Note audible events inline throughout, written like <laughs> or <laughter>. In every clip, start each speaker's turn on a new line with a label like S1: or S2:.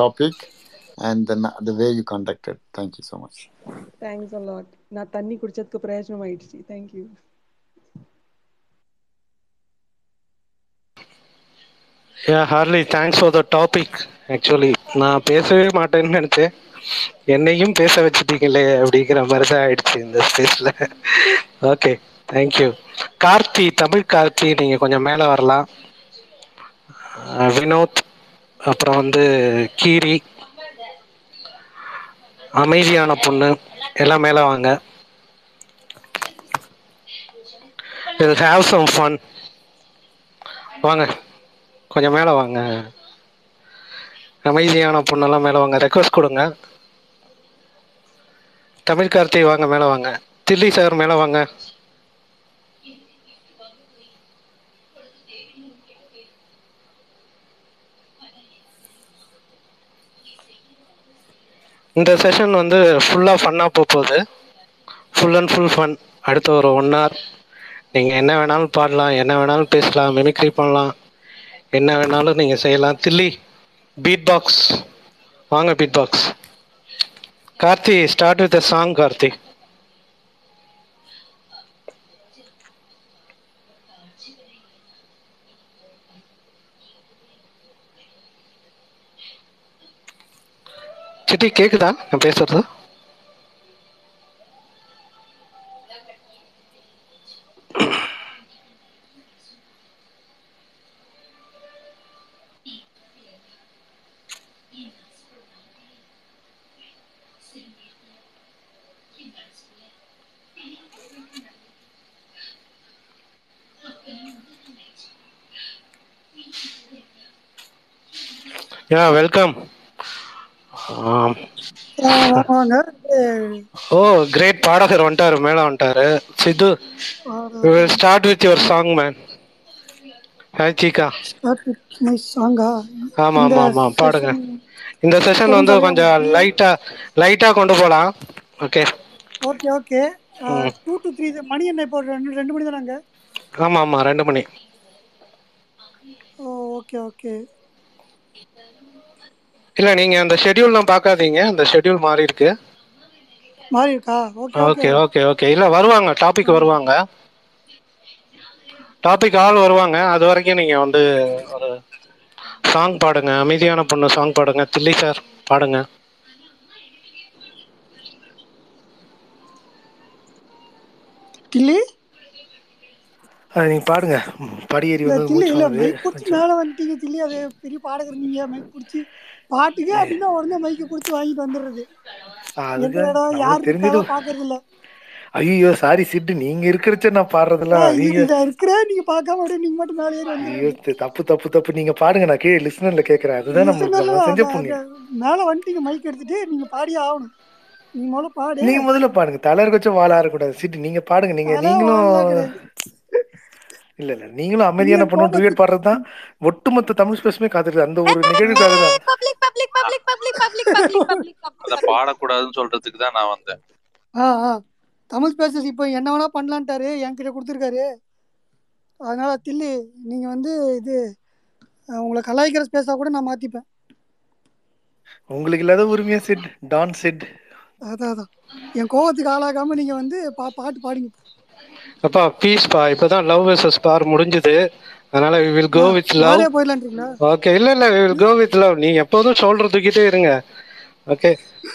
S1: topic and the, the way you conducted. Thank you so much.
S2: Thanks a lot நான் தண்ணி குடிச்சதுக்கு பிரயோஜனம் ஆயிடுச்சு thank you
S3: yeah Harley thanks for the topic actually நான் பேசவே மாட்டேன்னு நினைச்சேன். என்னையும் பேச வச்சுட்டீங்களே அப்படிங்கிற மாதிரி தான் ஆயிடுச்சு இந்த ஸ்பேஸ்ல okay thank you Karthi Tamil Karthi நீங்க கொஞ்சம் மேலே வரலாம். அஹ் வினோத் அப்புறம் வந்து கீரி அமைதியான பொண்ணு எல்லாம் மேலே வாங்க. ஹாவ் சம் ஃபன் வாங்க கொஞ்சம் மேலே வாங்க. அமைதியான பொண்ணெல்லாம் மேலே வாங்க. ரெக்வஸ்ட் கொடுங்க. தமிழ் கார்த்தி வாங்க மேலே வாங்க. தில்லி சார் மேலே வாங்க. இந்த செஷன் வந்து ஃபுல்லாக ஃபன்னாக போக போகுது. ஃபுல் அண்ட் ஃபுல் ஃபன் அடுத்த ஒரு ஒன் ஹவர் நீங்கள் என்ன வேணாலும் பாடலாம் என்ன வேணாலும் பேசலாம் மிமிக்ரி பண்ணலாம். என்ன வேணாலும் நீங்கள் செய்யலாம். தில்லி பீட் பாக்ஸ் வாங்க beat box Karthi start with song Karthi. Chitti கேக்குதா? நான் பேசுறது? யா வெல்கம் ஓ கிரேட் பாடகர் வந்துட்டாரு மேல வந்துட்டாரு. Sidhu will start with your song man hi
S4: சாங்கா
S3: ஆமா ஆமா ஆமா பாடுங்க. இந்த செஷன் வந்து கொஞ்சம் லைட்டா லைட்டா கொண்டு போலாம். Okay
S4: okay okay two to three மணி என்ன இப்போ? ரெண்டு ரெண்டு மணி தானாங்க?
S3: ஆமா ஆமா ரெண்டு மணி.
S4: ஓ ஓகே ஓகே
S3: இல்ல நீங்க அந்த ஷெட்யூல்லாம் பார்க்காதீங்க. அந்த ஷெட்யூல் மாறி இருக்கு.
S4: மாறி இருக்கா? ஓகே
S3: ஓகே ஓகே ஓகே இல்ல வருவாங்க. டாபிக் வருவாங்க. டாபிக் ஆள் வருவாங்க. அது வரைக்கும் நீங்க வந்து ஒரு சாங் பாடுங்க. அமைதியான பொண்ணு சாங் பாடுங்க. தில்லி சார் பாடுங்க.
S4: கிள்ளி
S3: அது நீங்க பாடுங்க. படியேறி
S4: இல்ல
S3: வந்து மூச்சு
S4: மேல வந்துட்டீங்க. தில்லி அது பெரிய பாடகர் நீங்க மைக் பிடிச்சி. பாட்டுக்கு அப்படின்னா உடனே மைக்கு பிடிச்சி வாங்கிட்டு வந்துடுறது. தேவை பாக்குறது இல்ல
S5: ஐயோ சாரி சிட்டு. நீங்க இருக்கிறச்ச நான் பாடுறதுல
S4: ஏய்,
S5: நீங்க
S4: இந்த இருக்கிற நீங்க பார்க்காம அப்படியே நீங்க மட்டும் மேலே ஏறி
S5: ஐயோ தப்பு தப்பு தப்பு. நீங்க பாடுங்க. நான் கே லிஸ்னர்ல கேக்குறேன். அதுதான்
S4: லிசனர்ல
S5: நம்ம செஞ்ச புண்ணியம்.
S4: மேல வந்துட்டீங்க மைக் எடுத்துட்டு நீங்க பாடியே ஆகணும். நீங்க முதல்ல பாடு.
S5: நீங்க முதல்ல பாடுங்க. தலர் வச்ச வாழ ஆறக்கூடாது. சிட்டு நீங்க பாடுங்க. நீங்க நீங்களும். இல்ல இல்ல. நீங்களும் அமைதியான பொண்ணு டூயட் பாடுறதுதான் ஒட்டுமொத்த தமிழ் ஸ்பேஸுமே காத்துருக்கு அந்த ஒரு நிகழ்வுக்காக தான் <laughs>
S6: அத பாடக்கூடாதுன்னு சொல்றதுக்கு தான் நான் வந்தேன்.
S4: ஆ ஆ. தமிழ் ஸ்பேசஸ் இப்போ என்ன வேணா பண்ணலான்ட்டாரு என்கிட்ட கொடுத்துருக்காரு. அதனால தில்லி நீங்க வந்து இது உங்களை கலாய்க்கிற ஸ்பேஸா கூட நான் மாத்திப்பேன்.
S5: உங்களுக்கு இல்லாத உரிமையா சிட்? Don chit?
S4: அதான் அதான். என் கோவத்துக்கு ஆளாகாம நீங்க வந்து பா பாட்டு பாடுங்க.
S3: அப்பா பீஸ்பா இப்பதான் லவ் வெர்சஸ் பார் முடிஞ்சது. அதனால we will go with love okay இல்ல இல்ல we will go with love நீ எப்போதும் ஷோல்டர் தூக்கிட்டே இருங்க. ஓகே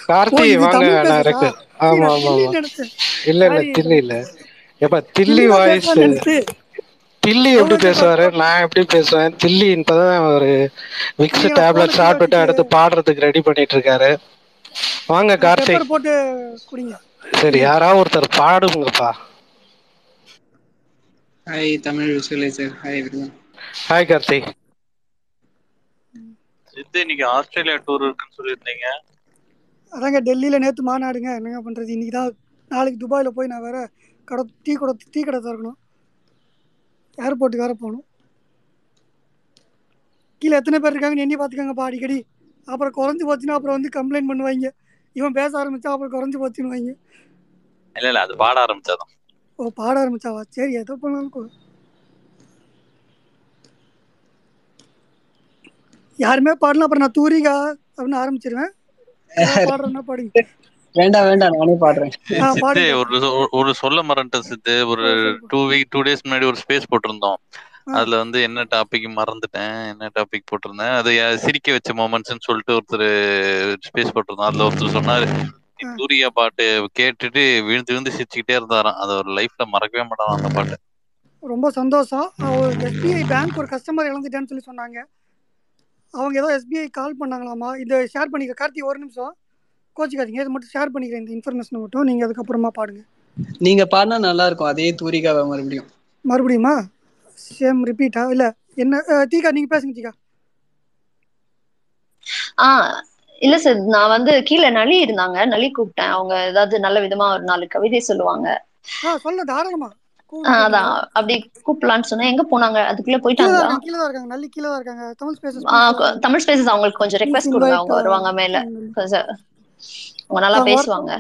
S3: கார்த்தி வாங்க இருக்கு ஆமா ஆமா ஆமா. இல்ல இல்ல. தில்லி இல்ல. எப்ப தில்லி வாய்ஸ். தில்லி எப்படி பேசுவாரு? நான் எப்படி பேசுவேன்? தில்லி இப்பதான் ஒரு
S4: நீங்க
S3: டேப்லெட் சாப்பிட்டுட்டு அடுத்து பாடுறதுக்கு ரெடி பண்ணிட்டு இருக்காரு வாங்க கார்த்திக். சரி யாராவது ஒருத்தர் பாடுங்கப்பா.
S7: Hi Tamil visualiser hi everyone
S3: hi Karthik
S6: Sidhu இன்னைக்கு ஆஸ்திரேலியா டூர் இருக்குன்னு சொல்லியிருந்தீங்க.
S4: அதாங்க டெல்லியில் நேற்று மாநாடுங்க. என்னங்க பண்ணுறது இன்னைக்கு தான் நாளைக்கு துபாயில் போய் நான் வேற கடை டீ கடை டீ கடை திறக்கணும். ஏர்போர்ட்டுக்கு வேற போகணும். கீழே எத்தனை பேர் இருக்காங்கன்னு எண்ணி பார்த்துக்கோங்கப்பா அடிக்கடி. அப்புறம் குறைஞ்சி போச்சுன்னா அப்புறம் வந்து கம்ப்ளைண்ட் பண்ணுவாங்க. இவன் பேச ஆரம்பிச்சா அப்புறம் குறைஞ்சி போச்சுன்னு வாங்க.
S6: இல்ல இல்ல அது பாட ஆரம்பிச்சாதான்.
S4: ஓ பாட ஆரம்பிச்சாவா? சரி எதோ பண்ணாலும் யாருமே பாடலாம் அப்புறம் நான் தூரிகா அப்படின்னு ஆரம்பிச்சிருவேன். பாடுறேன்னா பாடுங்க.
S7: வேண்டாம் வேண்டாம் நானே பாடுறேன்.
S6: ஒரு சொல்ல மறந்துட்டேன் சித்து. ஒரு டூ வீக் டூ டேஸ் முன்னாடி ஒரு ஸ்பேஸ் போட்டிருந்தோம். அதுல வந்து என்ன டாபிக் மறந்துட்டேன் என்ன டாபிக் போட்டிருந்தேன். அது சிரிக்க வச்ச மொமெண்ட்ஸ்னு சொல்லிட்டு ஒருத்தர் ஸ்பேஸ் போட்டிருந்தோம். அதுல ஒருத்தர் சொன்னாரு சூர்யா பாட்டு கேட்டுட்டு விழுந்து விழுந்து சிரிச்சுக்கிட்டே இருந்தாராம். அது ஒரு லைஃப்ல மறக்கவே மாட்டான் அந்த பாட்டு.
S4: ரொம்ப சந்தோஷம். எஸ்பிஐ பேங்க் ஒரு கஸ்டமர் இழந்துட்டேன்னு சொல்லி சொன்னாங்க. அவங்க ஏதோ எஸ்பிஐ கால் பண்ணாங்களாமா? இதை ஷேர் பண்ணிக்க. கார்த்தி ஒரு நிமிஷம். கோச்சிக்காதீங்க. இது மட்டும் ஷேர் பண்ணிக்கிறேன். இந்த இன்ஃபர்மேஷனை மட்டும். நீங்கள் அதுக்கப்புறமா பாடுங்க.
S7: நீங்க பாடினா நல்லா இருக்கும் அதே தூரிகாவை மறுபடியும்.
S4: மறுபடியுமா? சேம் ரிப்பீட்டா இல்லை என்ன தீகா நீங்கள் பேசுங்க தீகா.
S8: ஆ இல்ல சார் நான் வந்து கீழே நளி இருந்தாங்க நளி கூப்பிட்டேன். அவங்க ஏதாவது நல்ல விதமா ஒரு நாலு கவிதை சொல்லுவாங்க. அதான். அப்படி கூப்பிடலான்னு சொன்னேன். எங்க போனாங்க? அதுக்குள்ள
S4: இருக்காங்க தமிழ் ஸ்பேசஸ்
S8: அவங்களுக்கு கொஞ்சம் ரெக்வெஸ்ட் கொடுங்க. அவங்க வருவாங்க மேல. கொஞ்சம் அவங்க நல்லா பேசுவாங்க.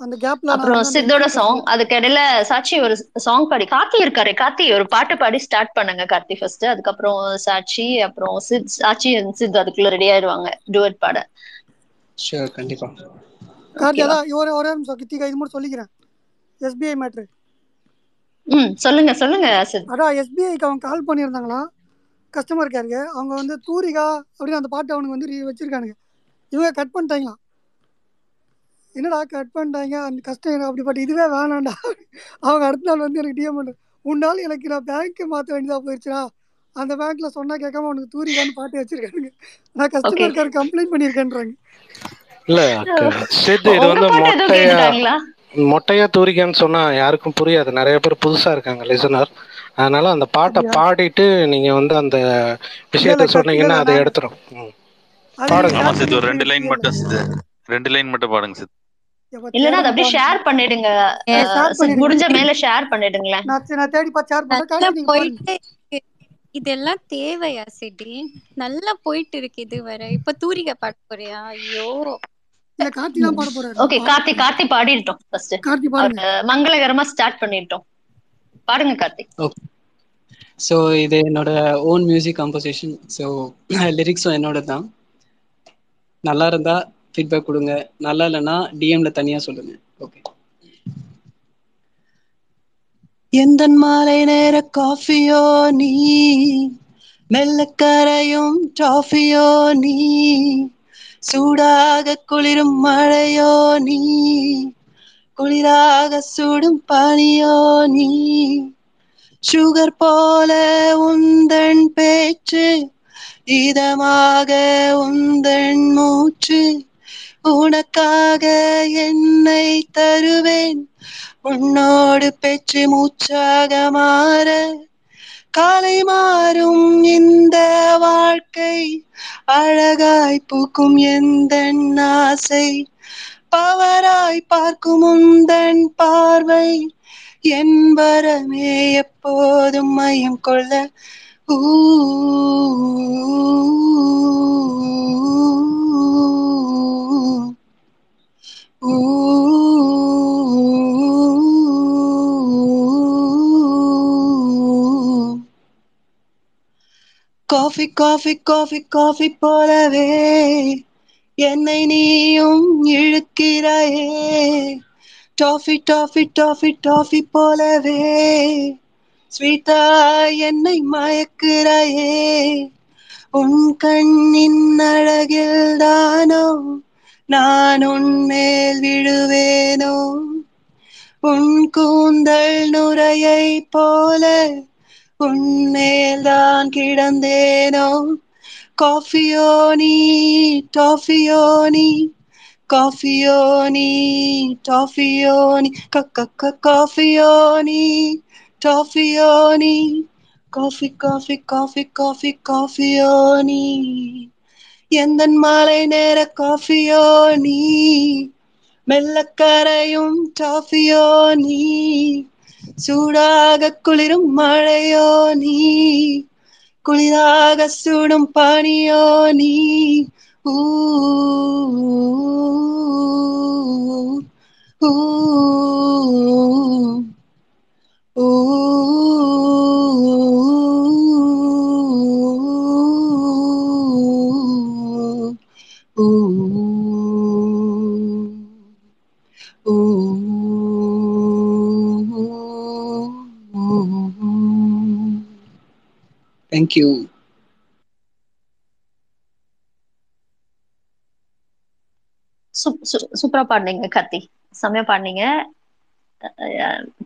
S4: அந்த கேப்ல
S8: அப்புறம் சித்தோட சாங் அதுக்கு இடையில சாட்சி ஒரு சாங் பாடி. கார்த்தி இருக்காரு. கார்த்தி ஒரு பாட்டு பாடி ஸ்டார்ட் பண்ணுங்க கார்த்தி ஃபர்ஸ்ட் அதுக்கப்புறம் சாட்சி அப்புறம் சித் சாட்சி and சித் அதுக்குள்ள ரெடி ஆயிடுவாங்க டுவெட் பாட.
S7: ஷூர் கண்டிப்பா.
S4: கார்த்தி அதான் ஒரே ஒரே நிமிஷம் கித்திகா இது மட்டும் சொல்லிக்கிறேன். எஸ்பிஐ மேட்ரு
S8: ம் சொல்லுங்க சொல்லுங்க சித்.
S4: அதான் எஸ்பிஐக்கு அவங்க கால் பண்ணியிருந்தாங்களா? கஸ்டமர் கேருக்கு அவங்க வந்து தூரிகா அப்படின்னு அந்த பாட்டு அவனுக்கு வந்து வச்சிருக்கானுங்க. இவங்க கட் பண்ணிட்டாங்களாம் என்னடா கட் பண்ணிட்டாங்க? அந்த கஸ்டமர் அப்படிப்பட்ட இதுவே வேணாம்டா. அவங்க அடுத்த நாள் வந்து எனக்கு டிஎம் பண்ணு. உன்னால எனக்கு நான் பேங்க்கு மாற்ற வேண்டியதாக போயிடுச்சுடா அந்த பேங்க்ல சொன்னா கேட்காம உனக்கு தூரிகான்னு பாட்டு வச்சிருக்கானுங்க. நான் கஸ்டமர் கேர் கம்ப்ளைண்ட் பண்ணியிருக்கேன்றாங்க.
S3: இல்ல சித்து இது வந்து மொட்டையா மொட்டையா தூரிக்கன்னு சொன்னா யாருக்கும் புரியாது. நிறைய பேர் புதுசா இருக்காங்க லிசனர் அதனால அந்த பாட்டை பாடிட்டு நீங்க வந்து அந்த விஷயத்த சொன்னீங்கன்னா அதை எடுத்துரும். பாடுங்க.
S6: ரெண்டு லைன் மட்டும் ரெண்டு லைன் மட்டும் பாடுங்க சித்து.
S8: அதை அப்படியே
S4: பாருங்க
S8: ஷேர் பண்ணிடுங்க. முடிஞ்ச மேல ஷேர் பண்ணிடுங்களேன்.
S4: நான் தேடி ஷேர் பண்றேன்
S9: போயிட்டு. இதெல்லாம் தேவையா சிட்டி நல்லா போயிட்டு இருக்கு இதுவரை இப்ப தூரிகை பாட போறியா? ஐயோ.
S4: இல்ல கார்த்தி தான் பாட போறாரு.
S8: ஓகே கார்த்தி கார்த்தி பாடிட்டோம் ஃபர்ஸ்ட்
S4: கார்த்தி பாடுங்க.
S8: மங்களகரமா ஸ்டார்ட் பண்ணிட்டோம் பாடுங்க கார்த்தி.
S7: ஓகே ஸோ இது என்னோட ஓன் மியூசிக் கம்போசிஷன் ஸோ லிரிக்ஸும் என்னோட தான் நல்லா இருந்தா ஃபீட்பேக் கொடுங்க. நல்லா இல்லைன்னா டிஎம்ல தனியா சொல்லுங்க. ஓகே எந்த மாலை நேர காஃபியோ நீ? மெல்ல கரையும் டாஃபியோ நீ? சூடாக குளிரும் மழையோ நீ? குளிராக சூடும் பனியோ நீ? சுகர் போல உந்தன் பேச்சு இதமாக உந்தன் மூச்சு. உனக்காக என்னை தருவேன். உன்னோடு பெற்று மூச்சாக மாற. காலை மாறும் இந்த வாழ்க்கை. அழகாய் பூக்கும் எந்த ஆசை. பவராய் பார்க்கும் உந்தன் பார்வை. என் வரமே எப்போதும் மயம் கொள்ள. ஊ. காஃபி காஃபி காஃபி காஃபி போலவே என்னை நீயும் இழுக்கிறாயே. டாஃபி டாஃபி டாஃபி டாஃபி போலவே ஸ்வீட்டா என்னை மயக்கிறாயே. உன் கண்ணின் அழகில் தானோ நான் உன்மேல் விழுவேனோ? உன் கூந்தல் நுரையை போல உன்மேல் தான் கிடந்தேனோ? காஃபியோ நீ டாஃபியோ நீ காஃபியோனி டாஃபியோனி கக்க காஃபியோ நீ காஃபி காஃபி காஃபி காஃபி காஃபியோனி எந்த மாலை நேர காஃபியோ நீ? மெல்லக்கரையும் டாஃபியோ நீ? சூடாக குளிரும் மழையோ நீ? குளிராக சூடும் பானியோ நீ? ஊ ஊ ஊ. தேங்க்யூ
S8: சூப்பரா பாடினீங்க கார்த்தி செம்மையா பாடினீங்க.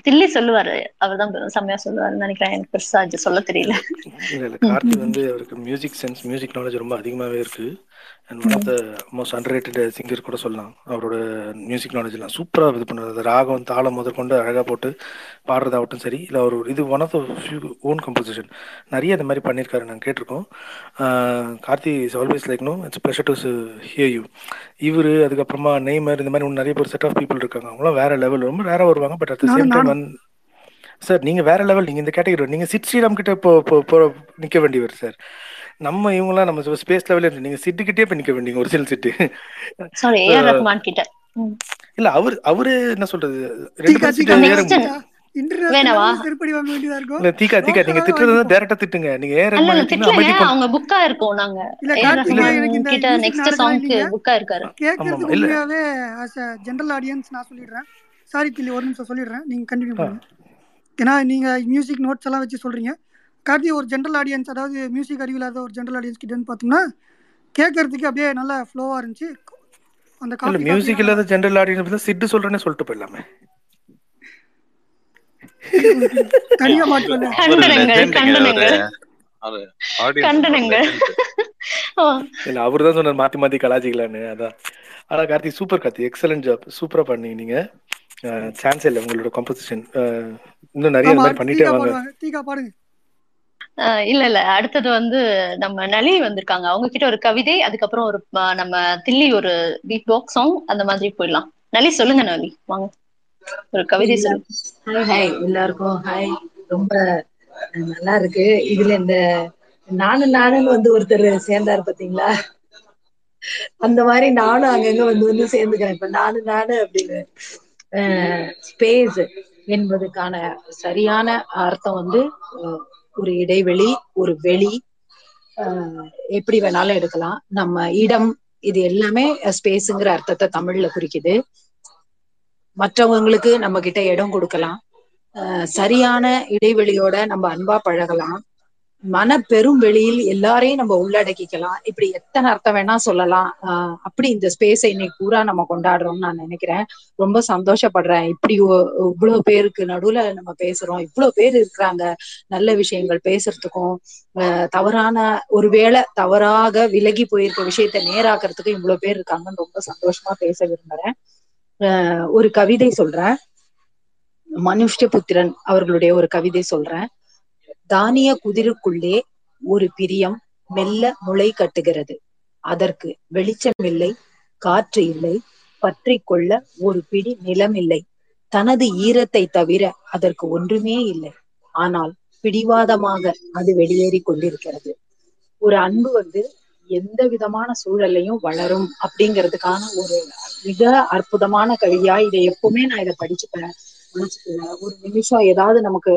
S8: தில்லி சொல்லுவாரு. அவர்தான் செம்மையா சொல்லுவாருன்னு நினைக்கிறேன். எனக்கு பெருசா சொல்ல தெரியல.
S5: கார்த்தி வந்து அவருக்கு மியூசிக் சென்ஸ் மியூசிக் நாலேஜ் ரொம்ப அதிகமாவே இருக்கு. And one of the most underrated singer கூட சொல்லலாம். அவரோட மியூசிக் நாலேஜ் எல்லாம் சூப்பரா இது பண்றது ராகம் தாளம் முதற்கொண்டு அழகா போட்டு பாடுறதாகட்டும் சரி இல்லை அவர் இது one of the few own composition நிறைய இந்த மாதிரி பண்ணியிருக்காரு நாங்கள் கேட்டிருக்கோம். Karthi is always like no it's pleasure to hear you இவர் அதுக்கப்புறமா நெய்மர் இந்த மாதிரி இன்னும் நிறைய பேர் செட் ஆஃப் பீப்புள் இருக்காங்க. அவங்களாம் வேற லெவல் ரொம்ப ரேராக வருவாங்க பட் அட் சேம் டைம் வந்து சார் நீங்க வேற லெவல் நீங்க இந்த கேட்டகரி நீங்க சிட் ஸ்ரீராம் கிட்ட இப்போ நிக்க வேண்டியவர் சார் நம்ம இவங்கலாம் நம்ம ஸ்பேஸ் லெவலில் இருந்து நீங்க சிட்டு கிட்டே போய் நிக்க வேண்டிய ஒரு சில Chittu
S8: sorry
S5: So,
S8: AR Rahman கிட்ட. ம்.
S5: இல்ல அவர் அவரு என்ன சொல்றது? ரெண்டு
S4: தீகா தீகா
S5: நீங்க திட்டுறது டேரக்டா திட்டுங்க. நீங்க பண்ண
S8: அவங்க புக்கா இருக்கோம் நாங்க. ஏஆர் கிட்ட நெக்ஸ்ட் சாங்க்கு புக்கா இருக்காரு.
S4: உண்மையாவே ஜென்ரல் ஆடியன்ஸ் நான் சொல்லிடுறேன். சாரி தில்லி ஒரு நிமிஷம் சொல்லிடுறேன். நீங்க கண்டினியூ பண்ணுங்க. ஏன்னா நீங்க மியூசிக் நோட்ஸ் எல்லாம் வச்சு சொல்றீங்க. கார்த்தி ஒரு ஜென்ரல் ஆடியன்ஸ் அதாவது மியூசிக் அறிவில்லாத ஒரு ஜென்ரல் ஆடியன்ஸ் கிட்டன்னு பார்த்தோம்னா கேட்கறதுக்கு அப்படியே நல்லா ஃப்ளோவா இருந்துச்சு. அந்த
S5: இல்ல
S4: காப்பி
S5: மியூசிக் இல்லாத ஜென்ரல் ஆடியன்ஸ் சிட்டு சொல்றேன்னே சொல்லிட்டு போயிடலாமே.
S4: தனியா <laughs>
S6: அவரு.
S5: தான் சொன்னார் மாத்தி மாத்தி கலாச்சிக்கலான்னு. அதான். ஆனா Karthi super Karthi excellent job சூப்பரா பண்ணீங்க நீங்க. சான்ஸ் இல்லை உங்களோட கம்போசிஷன் இன்னும் நிறைய மாதிரி பண்ணிட்டே
S4: தீகா
S5: வாங்க
S4: பாடுவாங்க தீகா பாடுங்க
S8: ஆஹ் இல்ல இல்ல. அடுத்தது வந்து நம்ம நளி வந்திருக்காங்க. அவங்க கிட்ட ஒரு கவிதை அதுக்கப்புறம் ஒரு நம்ம தில்லி ஒரு பீட் பாக்ஸ் சாங் அந்த மாதிரி போயிடலாம். நளி சொல்லுங்க நளி வாங்க. ஒரு கவிதை சொல்லுங்க.
S10: ஹாய் எல்லாருக்கும் ஹாய் ரொம்ப நல்லா இருக்கு. இதுல இந்த நானும் நானும் வந்து ஒருத்தர் சேர்ந்தாரு பாத்தீங்களா? அந்த மாதிரி நானும் அங்கங்க வந்து வந்து சேர்ந்துக்கிறேன். இப்ப நானு நானு அப்படின்னு ஸ்பேஸ் என்பதுக்கான சரியான அர்த்தம் வந்து ஒரு இடைவெளி ஒரு வெளி அஹ், எப்படி வேணாலும் எடுக்கலாம். நம்ம இடம் இது எல்லாமே ஸ்பேஸுங்கிற அர்த்தத்தை தமிழ்ல குறிக்குது. மற்றவங்களுக்கு நம்ம கிட்ட இடம் கொடுக்கலாம். சரியான இடைவெளியோட நம்ம அன்பா பழகலாம். மன பெரும் வெளியில் எல்லாரையும் நம்ம உள்ளடக்கிக்கலாம். இப்படி எத்தனை அர்த்தம் வேணா சொல்லலாம். ஆஹ் அப்படி இந்த ஸ்பேஸை இன்னைக்கு பூரா நம்ம கொண்டாடுறோம்னு நான் நினைக்கிறேன். ரொம்ப சந்தோஷப்படுறேன். இப்படி இவ்வளவு பேருக்கு நடுவுல நம்ம பேசுறோம். இவ்வளவு பேர் இருக்கிறாங்க. நல்ல விஷயங்கள் பேசுறதுக்கும் ஆஹ் தவறான ஒருவேளை தவறாக விலகி போயிருக்க விஷயத்த நேராக்கிறதுக்கும் இவ்வளவு பேர் இருக்காங்கன்னு ரொம்ப சந்தோஷமா பேச விரும்புறேன். ஆஹ் ஒரு கவிதை சொல்றேன். மனுஷ்யபுத்திரன் அவர்களுடைய ஒரு கவிதை சொல்றேன். தானிய குதிருக்குள்ளே ஒரு பிரியம் மெல்ல முளை கட்டுகிறது. அதற்கு வெளிச்சம் இல்லை காற்று இல்லை பற்றி கொள்ள ஒரு பிடி நிலம் இல்லை தனது ஈரத்தை தவிர அதற்கு ஒன்றுமே இல்லை. ஆனால் பிடிவாதமாக அது வெளியேறி கொண்டிருக்கிறது. ஒரு அன்பு வந்து எந்த விதமான சூழல்லையும் வளரும் அப்படிங்கிறதுக்கான ஒரு மிக அற்புதமான கவியா. இதை எப்பவுமே நான் இதை படிச்சுப்பேன். மனசுக்குள்ள ஒரு நிமிஷம் ஏதாவது நமக்கு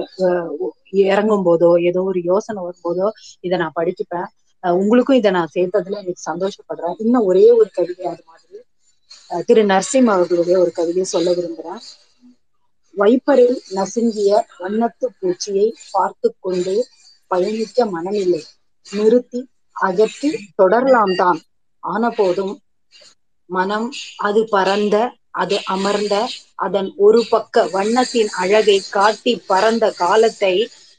S10: இறங்கும் போதோ ஏதோ ஒரு யோசனை வரும்போதோ இதை நான் படிச்சுப்பேன். உங்களுக்கும் இதை நான் சேர்த்ததுல எனக்கு சந்தோஷப்படுறேன். இன்னும் ஒரே ஒரு கவிதை அது மாதிரி. திரு நரசிம் அவர்களுடைய ஒரு கவிதையை சொல்ல விரும்புறேன். வைப்பரில் நசுங்கிய வண்ணத்து பூச்சியை பார்த்து கொண்டே பயணிக்க மனமில்லை. நிறுத்தி அகற்றி தொடரலாம் தான். ஆன போதும் மனம் அது பரந்த அது அமர்ந்த அதன் ஒரு பக்க வண்ணத்தின் அழகை காட்டி பறந்த காலத்தை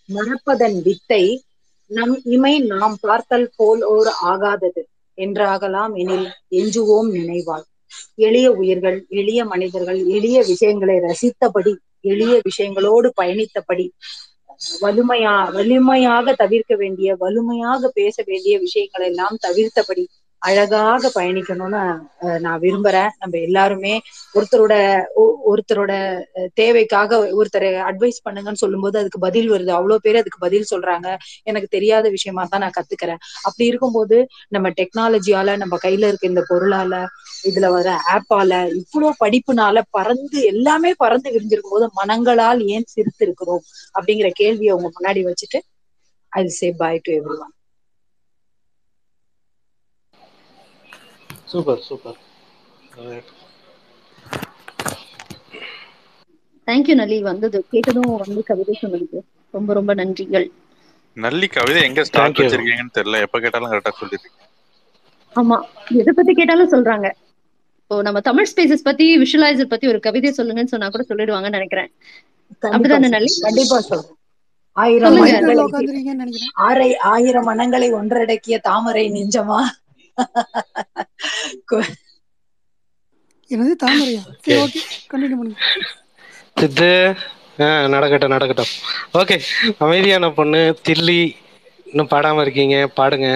S10: மறப்பதன் வித்தை நம் இமை நாம் பார்த்தல் போல் ஓர் ஆகாதது என்றாகலாம் எனில் எஞ்சுவோம் நினைவாள். எளிய உயிர்கள் எளிய மனிதர்கள் எளிய விஷயங்களை ரசித்தபடி எளிய விஷயங்களோடு பயணித்தபடி வலிமையா வலிமையாக தவிர்க்க வேண்டிய வலிமையாக பேச வேண்டிய விஷயங்களை எல்லாம் தவிர்த்தபடி அழகாக பயணிக்கணும்னு நான் விரும்புறேன். நம்ம எல்லாருமே ஒருத்தரோட ஒ- ஒருத்தரோட தேவைக்காக ஒருத்தரை அட்வைஸ் பண்ணுங்கன்னு சொல்லும்போது அதுக்கு பதில் வருது. அவ்வளவு பேர் அதுக்கு பதில் சொல்றாங்க. எனக்கு தெரியாத விஷயமா தான் நான் கத்துக்கிறேன். அப்படி இருக்கும்போது நம்ம டெக்னாலஜியால நம்ம கையில இருக்க இந்த பொருளால இதுல வர ஆப்பால இவ்வளவு படிப்புனால பறந்து எல்லாமே பறந்து விரிஞ்சிருக்கும் போது மனங்களால் ஏன் சிரித்து இருக்கிறோம் அப்படிங்கிற கேள்வியை அவங்க முன்னாடி வச்சுட்டு I say bye to everyone
S3: super super
S8: thank you நலி வந்தது. கேட்டதும் வந்து கவிதை சொன்னதுக்கு ரொம்ப ரொம்ப நன்றிகள்.
S6: நல்லி கவிதை எங்க
S3: you.
S6: வச்சிருக்கீங்கன்னு தெரியல. எப்ப கேட்டாலும் கரெக்டா சொல்லிருக்கீங்க
S8: ஆமா. எதை பத்தி கேட்டாலும் சொல்றாங்க. இப்போ நம்ம தமிழ் ஸ்பேசஸ் பத்தி விஷுவலைசர் பத்தி ஒரு கவிதை சொல்லுங்கன்னு சொன்னா கூட சொல்லிடுவாங்கன்னு நினைக்கிறேன்.
S10: கண்டிப்பா
S8: அப்படிதானே. நல்லி
S10: கண்டிப்பா சொல்றேன். ஆயிரம் ஆயிரம் மனங்களை ஒன்றடக்கிய தாமரை நெஞ்சமா? <laughs>
S4: என்னது தாமரையா? சரி ஓகே கண்டினியூ பண்ணுங்க.
S3: சித்து ஆ நடக்கட்டும் நடக்கட்டும். ஓகே அமைதியான பொண்ணு தில்லி. இன்னும் பாடாம இருக்கீங்க பாடுங்க.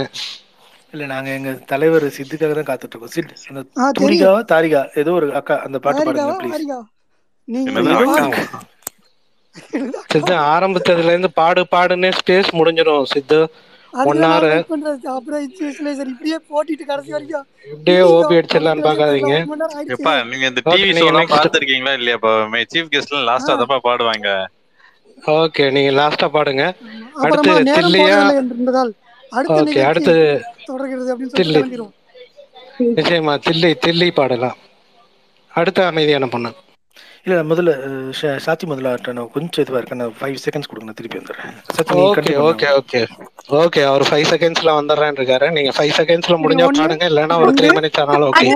S5: இல்ல நாங்க எங்க தலைவர் சித்துக்காக தான் காத்துட்டு இருக்கோம் சித் அந்த தூரிகாவா தாரிகா ஏதோ ஒரு அக்கா அந்த பாட்டு பாடுங்க ப்ளீஸ்
S3: சித்து ஆரம்பிச்சதுல இருந்து பாடு பாடுன்னு ஸ்பேஸ் முடிஞ்சிடும் சித்து.
S4: அப்புறம் சார். இப்படியே போட்டிட்டு கடைசி வரைக்கும்
S3: இப்படியே ஓபி
S4: தெரியல
S3: பாக்காதீங்க
S6: எப்பா நீங்க இந்த டிவி ஷோலாம் பாத்துருக்கீங்களா இல்லையாப்பா சீஃப் கெஸ்ட்ல லாஸ்டா தப்பா பாடுவாங்க.
S3: ஓகே நீங்க லாஸ்டா பாடுங்க. அடுத்து தில்லியா
S4: அடுத்த
S3: ஓகே
S4: தொடர்கிறது
S3: நிச்சயமா தில்லி தில்லி பாடலாம். அடுத்த அமைதியான பொண்ணு.
S5: இல்ல முதல்ல சாத்தி முதல்ல. நான் கொஞ்சம் இதுவா இருக்கேன். நான் ஃபைவ் செகண்ட்ஸ் கொடுங்க திருப்பி வந்துடுறேன்.
S3: ஓகே ஓகே ஓகே ஓகே அவர் ஃபைவ் செகண்ட்ஸ்ல வந்துடுறேன் இருக்காரு. நீங்க ஃபைவ் செகண்ட்ஸ்ல முடிஞ்சா பாடுங்க. இல்லைன்னா ஒரு த்ரீ மினிட்ஸ் ஆனாலும் ஓகே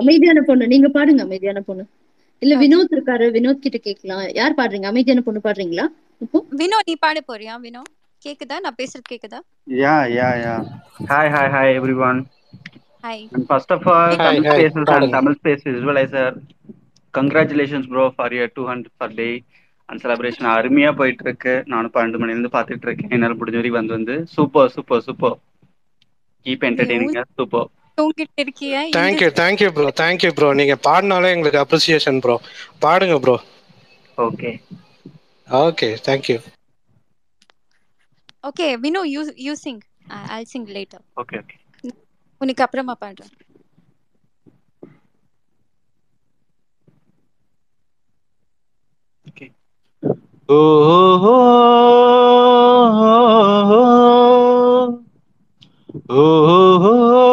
S8: அமைதியான பொண்ணு நீங்க பாடுங்க அமைதியான பொண்ணு. இல்ல வினோத் இருக்காரு வினோத் கிட்ட கேட்கலாம். யார் பாடுறீங்க? அமைதியான பொண்ணு பாடுறீங்களா? இப்போ?
S9: வினோ நீ பாட போறியா வினோ கேக்குதா? நான் பேசுறது கேக்குதா?
S11: Yeah. Hi, hi, hi, everyone.
S9: Hi
S11: And first of all,
S3: hi
S11: Tamil
S3: hi
S11: Spaces and
S3: பாடுங்க
S11: Tamil Space Visualizer, congratulations, bro, for your 200 per day. And celebration அருமையா போயிட்டு இருக்கு நானும் பன்னெண்டு மணில இருந்து பாத்துட்டு இருக்கேன் என்னால முடிஞ்ச வரைக்கும் வந்து வந்து super super super keep entertaining super
S9: தூங்கிட்டு இருக்கியா எங்க
S3: thank you thank you bro thank you bro நீங்க பாடினாலே எங்களுக்கு அப்ரிசியேஷன் ப்ரோ பாடுங்க bro
S11: okay
S3: okay thank you
S9: okay Vino you you sing I sing later
S11: okay okay
S9: உனக்கு அப்புறமா பாடுறேன்
S11: ஓகே ஓ ஓ ஓ ஓ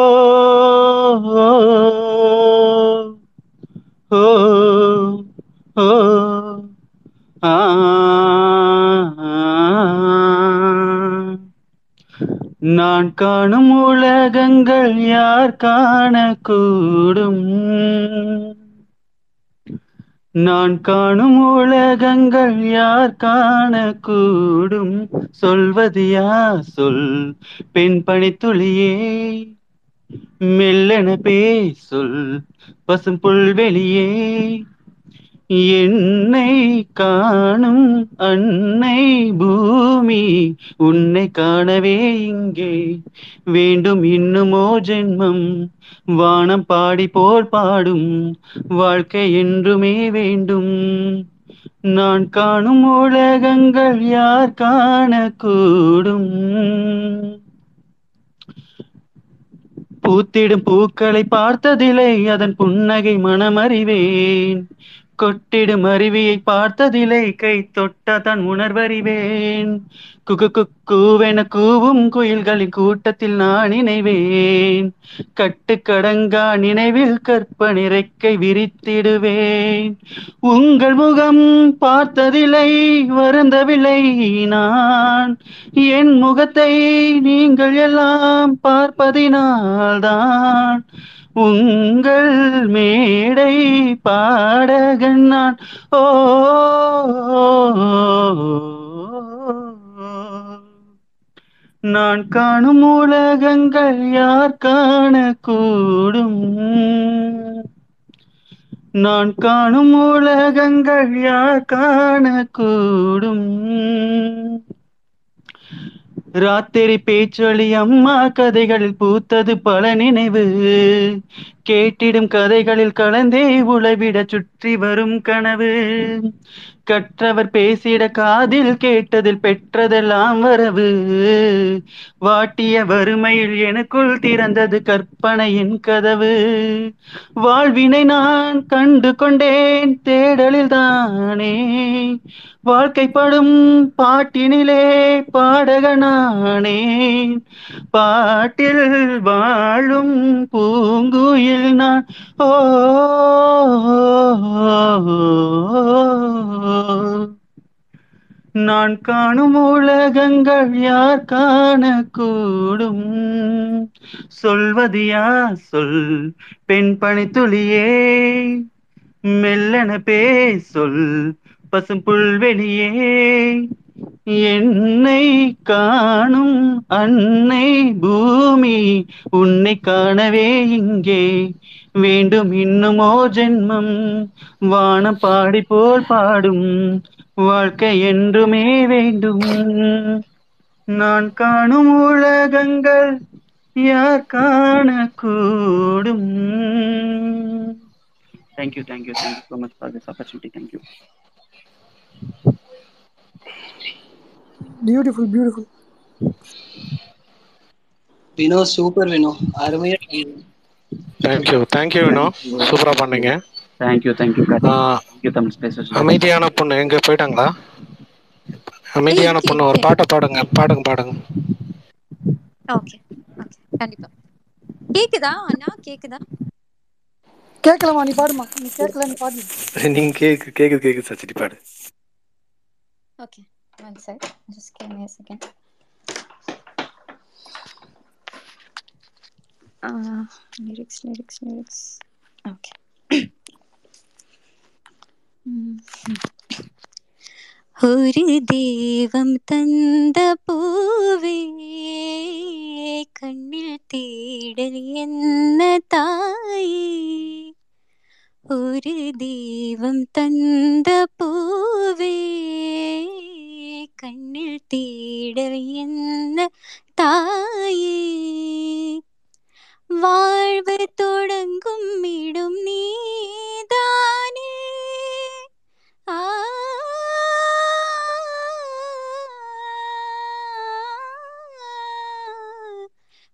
S11: நான் காணும் உலகங்கள் யார் காணக்கூடும்? நான் காணும் உலகங்கள் யார் காணக்கூடும்? சொல்வது யார் சொல்? பெண் பணித்துளியே மெல்லென பேசொல் பசும் புல்வெளியே என்னை காணும் அன்னை பூமி உன்னை காணவே இங்கே. வேண்டும் இன்னுமோ ஜென்மம் வானம் பாடி போல் பாடும் வாழ்க்கை என்றுமே வேண்டும். நான் காணும் உலகங்கள் யார் காணக்கூடும்? பூத்திடும் பூக்களை பார்த்ததில்லை அதன் புன்னகை மனமறிவேன். கொட்டிடும் அருவியை பார்த்ததில்லை கை தொட்டதான் உணர்வறிவேன் குகு குக்கூவென கூவும் குயில்களின் கூட்டத்தில் நான் இணைவேன். கட்டுக்கடங்கா நினைவில் கற்பனை ரெக்கை விரித்திடுவேன். உங்கள் முகம் பார்த்ததில்லை வருந்தவில்லை நான். என் முகத்தை நீங்கள் எல்லாம் பார்ப்பதினால்தான் உங்கள் மேடை பாடகன் நான். ஓ நான் காணும் உலகங்கள் யார் காணக்கூடும்? நான் காணும் உலகங்கள் யார் காணக்கூடும்? ராத்திரி பேச்சொலி அம்மா கதைகளில் பூத்தது பல நினைவு. கேட்டிடும் கதைகளில் கலந்தே உளவிட சுற்றி வரும் கனவு. கற்றவர் பேசிட காதில் கேட்டதில் பெற்றதெல்லாம் வரவு. வாட்டிய வறுமையில் எனக்குள் திறந்தது கற்பனையின் கதவு. வாழ்வினை நான் கண்டு கொண்டேன் தேடலில் தானே. வாழ்க்கைப்படும் பாட்டினிலே பாடகனானேன் பாட்டில் வாழும் பூங்குயில் நான் ஓ நான் காணும் உலகங்கள் யார் காணக்கூடும்? சொல்வது யார் சொல்? பெண் பணித்துளியே மெல்லன பே சொல். பசும் புல்வெளியே என்னை காணும் அன்னை பூமி. உன்னை காணவே இங்கே வேண்டும் இன்னுமோ ஜென்மம். வானம் பாடி போல் பாடும் வாழ்க்கை என்றுமே வேண்டும். நான் காணும் உலகங்கள் யார் காணக்கூடும். Thank you thank you thank you so much for this opportunity thank you
S4: beautiful beautiful
S7: Vino super Vino அருமையா.
S3: Thank you thank you Vino சூப்பரா பண்ணீங்க.
S11: Thank you thank you
S3: ah,
S11: thank you Tamil spaces
S3: அமைதியான பொண்ணு. எங்க போயிட்டாங்களா? அமைதியான பொண்ணு. ஒரு பாட்டை பாடுங்க. பாடுங்க பாடுங்க.
S9: ஓகே ஓகே கண்டிப்பா. கேக்குதா அண்ணா? கேக்குதா?
S4: கேட்கலாமா நீ பாடுமா. நீ கேட்கல நீ பாடு.
S5: நீங்க கேக்கு கேக்குது கேக்குது. சச்சிடி பாடு.
S9: Okay one check just give me a uh lyrics lyrics lyrics. Okay. ஒரு தெய்வம் தந்த பூவே கண்ணில் தேடல் என்ன தாயே ஒரு தெய்வம் தந்த பூவே கண்ணில் தேடல் என்ன தாயே வாழ்வு தொடங்கும் இடும் நீதானே.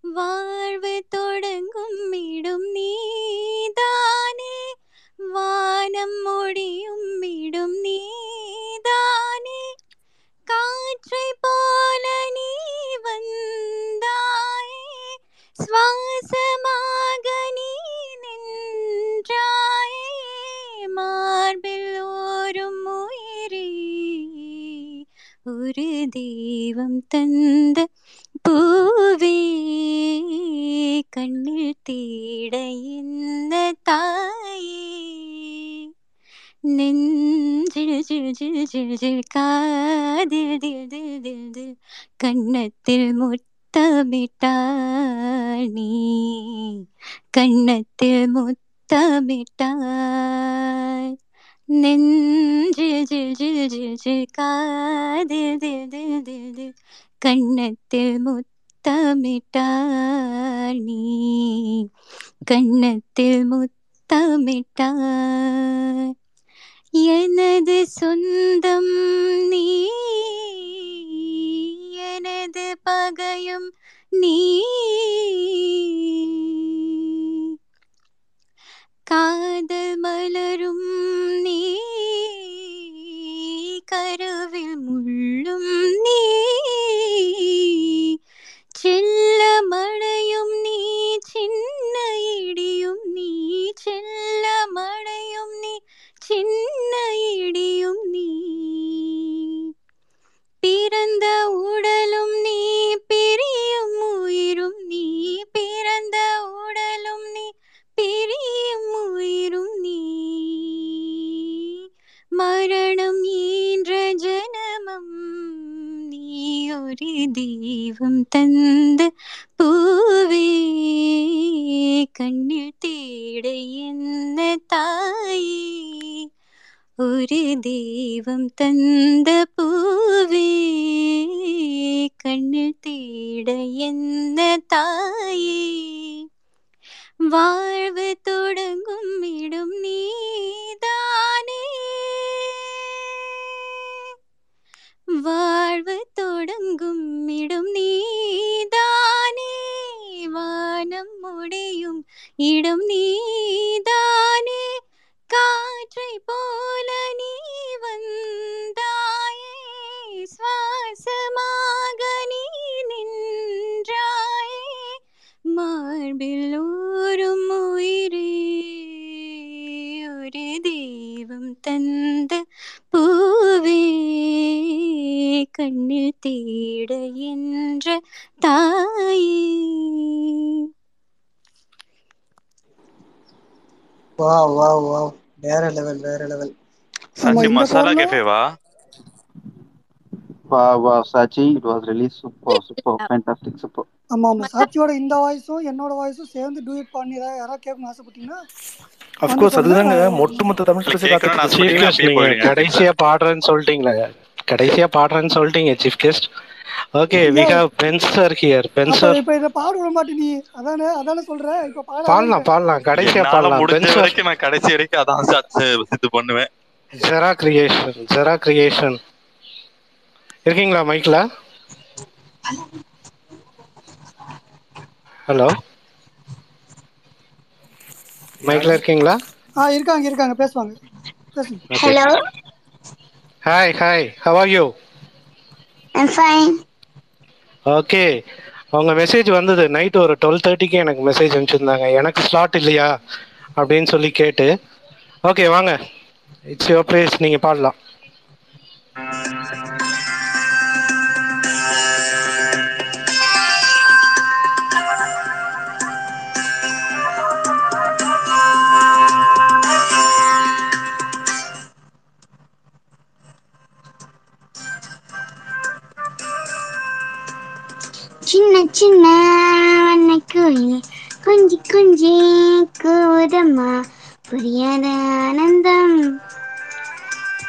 S9: வாழ்வு தொடங்கும் இடும் நீதானே. வானம் முடியும் இடும் நீதானே. காற்றை போல நீ வந்தாயே. சுவாச ஒரு தெய்வம் தந்த பூவே கண்ணில் தேட இந்த தாயே. நெஞ்சில் ஜில் ஜில் ஜில் ஜில் காதில் தில் தில் தில் தில் கன்னத்தில் முத்தமிட்டாள் நீ கண்ணத்தில் முத்தமிட்டாள் நெஞ்சில் ஜில் ஜில் ஜில் ஜில் காதில் தில் தில் தில் தில் கன்னத்தில் முத்தமிட்டாள் நீ. கண்ணத்தில் முத்தமிட்டார் எனது சொந்தம் நீ. எனது பகையும் நீ. காதல் மலரும் நீ கருவில் முள்ளும் நீ செல்ல மழையும் நீ சின்ன இடியும் நீ செல்ல மழையும் நீ சின்ன இடியும் நீ ஒரு தெய்வம் தந்த பூவே கண்ணில் தேட என்ன தாயே? ஒரு தெய்வம் தந்த பூவே கண்ணில் தேட என்ன தாயே? வாழ்வு தொடங்கும் வாழ்வு தொடங்கும் இடம் நீதானே. வானம் முடியும் இடம் நீதானே. காற்றை போல நீ வந்தாயே. சுவாசமாக நீ நின்றாயே. மார்பில் ஊரும் உயிரே. ஒரு தெய்வம் தந்த பூவே. கண்ணு தேட என்ற தாயே.
S7: வா வா வா வேற லெவல் வேற லெவல்.
S6: சாச்சி மசாலா கெஃபேவா
S11: Wow, wow, Sachi, it was really super, super, <laughs> fantastic, super.
S4: ஆமா ஆமா. சாட்சியோட இந்த வாய்ஸும் என்னோட வாய்ஸும் சேர்ந்து டூயட் பண்ணி ஏதாவது யாராவது கேட்கணும்னு ஆசைப்பட்டீங்கன்னா
S5: அஃப்கோர்ஸ்
S4: சொல்லுங்க
S5: அதுதாங்க ஒட்டுமொத்த தமிழ்
S6: போயிடுங்க
S3: கடைசியா பாடுறேன்னு சொல்லிட்டீங்களே. கடைசியா பாடுறேன்னு சொல்லிட்டீங்க chief guest okay we have Spencer here Spencer
S4: இப்ப இதை பாட விட மாட்டே நீ. அதானே அதானே சொல்ற இப்ப பாடாதன்னு
S3: பாடலாம் பாடலாம். கடைசியா பாடலாம்.
S6: முடிஞ்ச வரைக்கும் நான் கடைசி வரைக்கும் அதான் சாச்சு இது பண்ணுவேன்.
S3: ஜெரா கிரியேஷன் ஜெரா கிரியேஷன் இருக்கீங்களா மைக்ல ஹலோ மைக்ல இருக்கீங்களா?
S4: ஆ இருக்காங்க இருக்காங்க. பேசுவாங்க. பேசுங்க.
S3: Okay hi hi how are you
S12: I'm fine.
S3: Okay உங்க மெசேஜ் வந்தது. நைட் ஒரு டுவெல் தேர்ட்டிக்கு எனக்கு மெசேஜ் அனுப்பிச்சிருந்தாங்க. எனக்கு ஸ்லாட் இல்லையா? அப்படின்னு சொல்லி கேட்டு. ஓகே வாங்க. இட்ஸ் யுவர் பிளேஸ் நீங்க பாடலாம்.
S12: சின்ன சின்ன வண்ண கோயில் கொஞ்சி கொஞ்சி கூதம்மா புரியாத ஆனந்தம்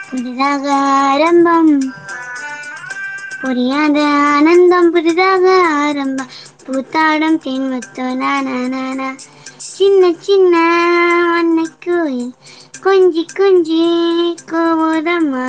S12: புதிதாக ஆரம்பம் புரியாத ஆனந்தம் புதிதாக ஆரம்பம் பூத்தாடும் தென்வத்தோ நானா சின்ன சின்ன வண்ண கோயில் கொஞ்சி கொஞ்சி கூதம்மா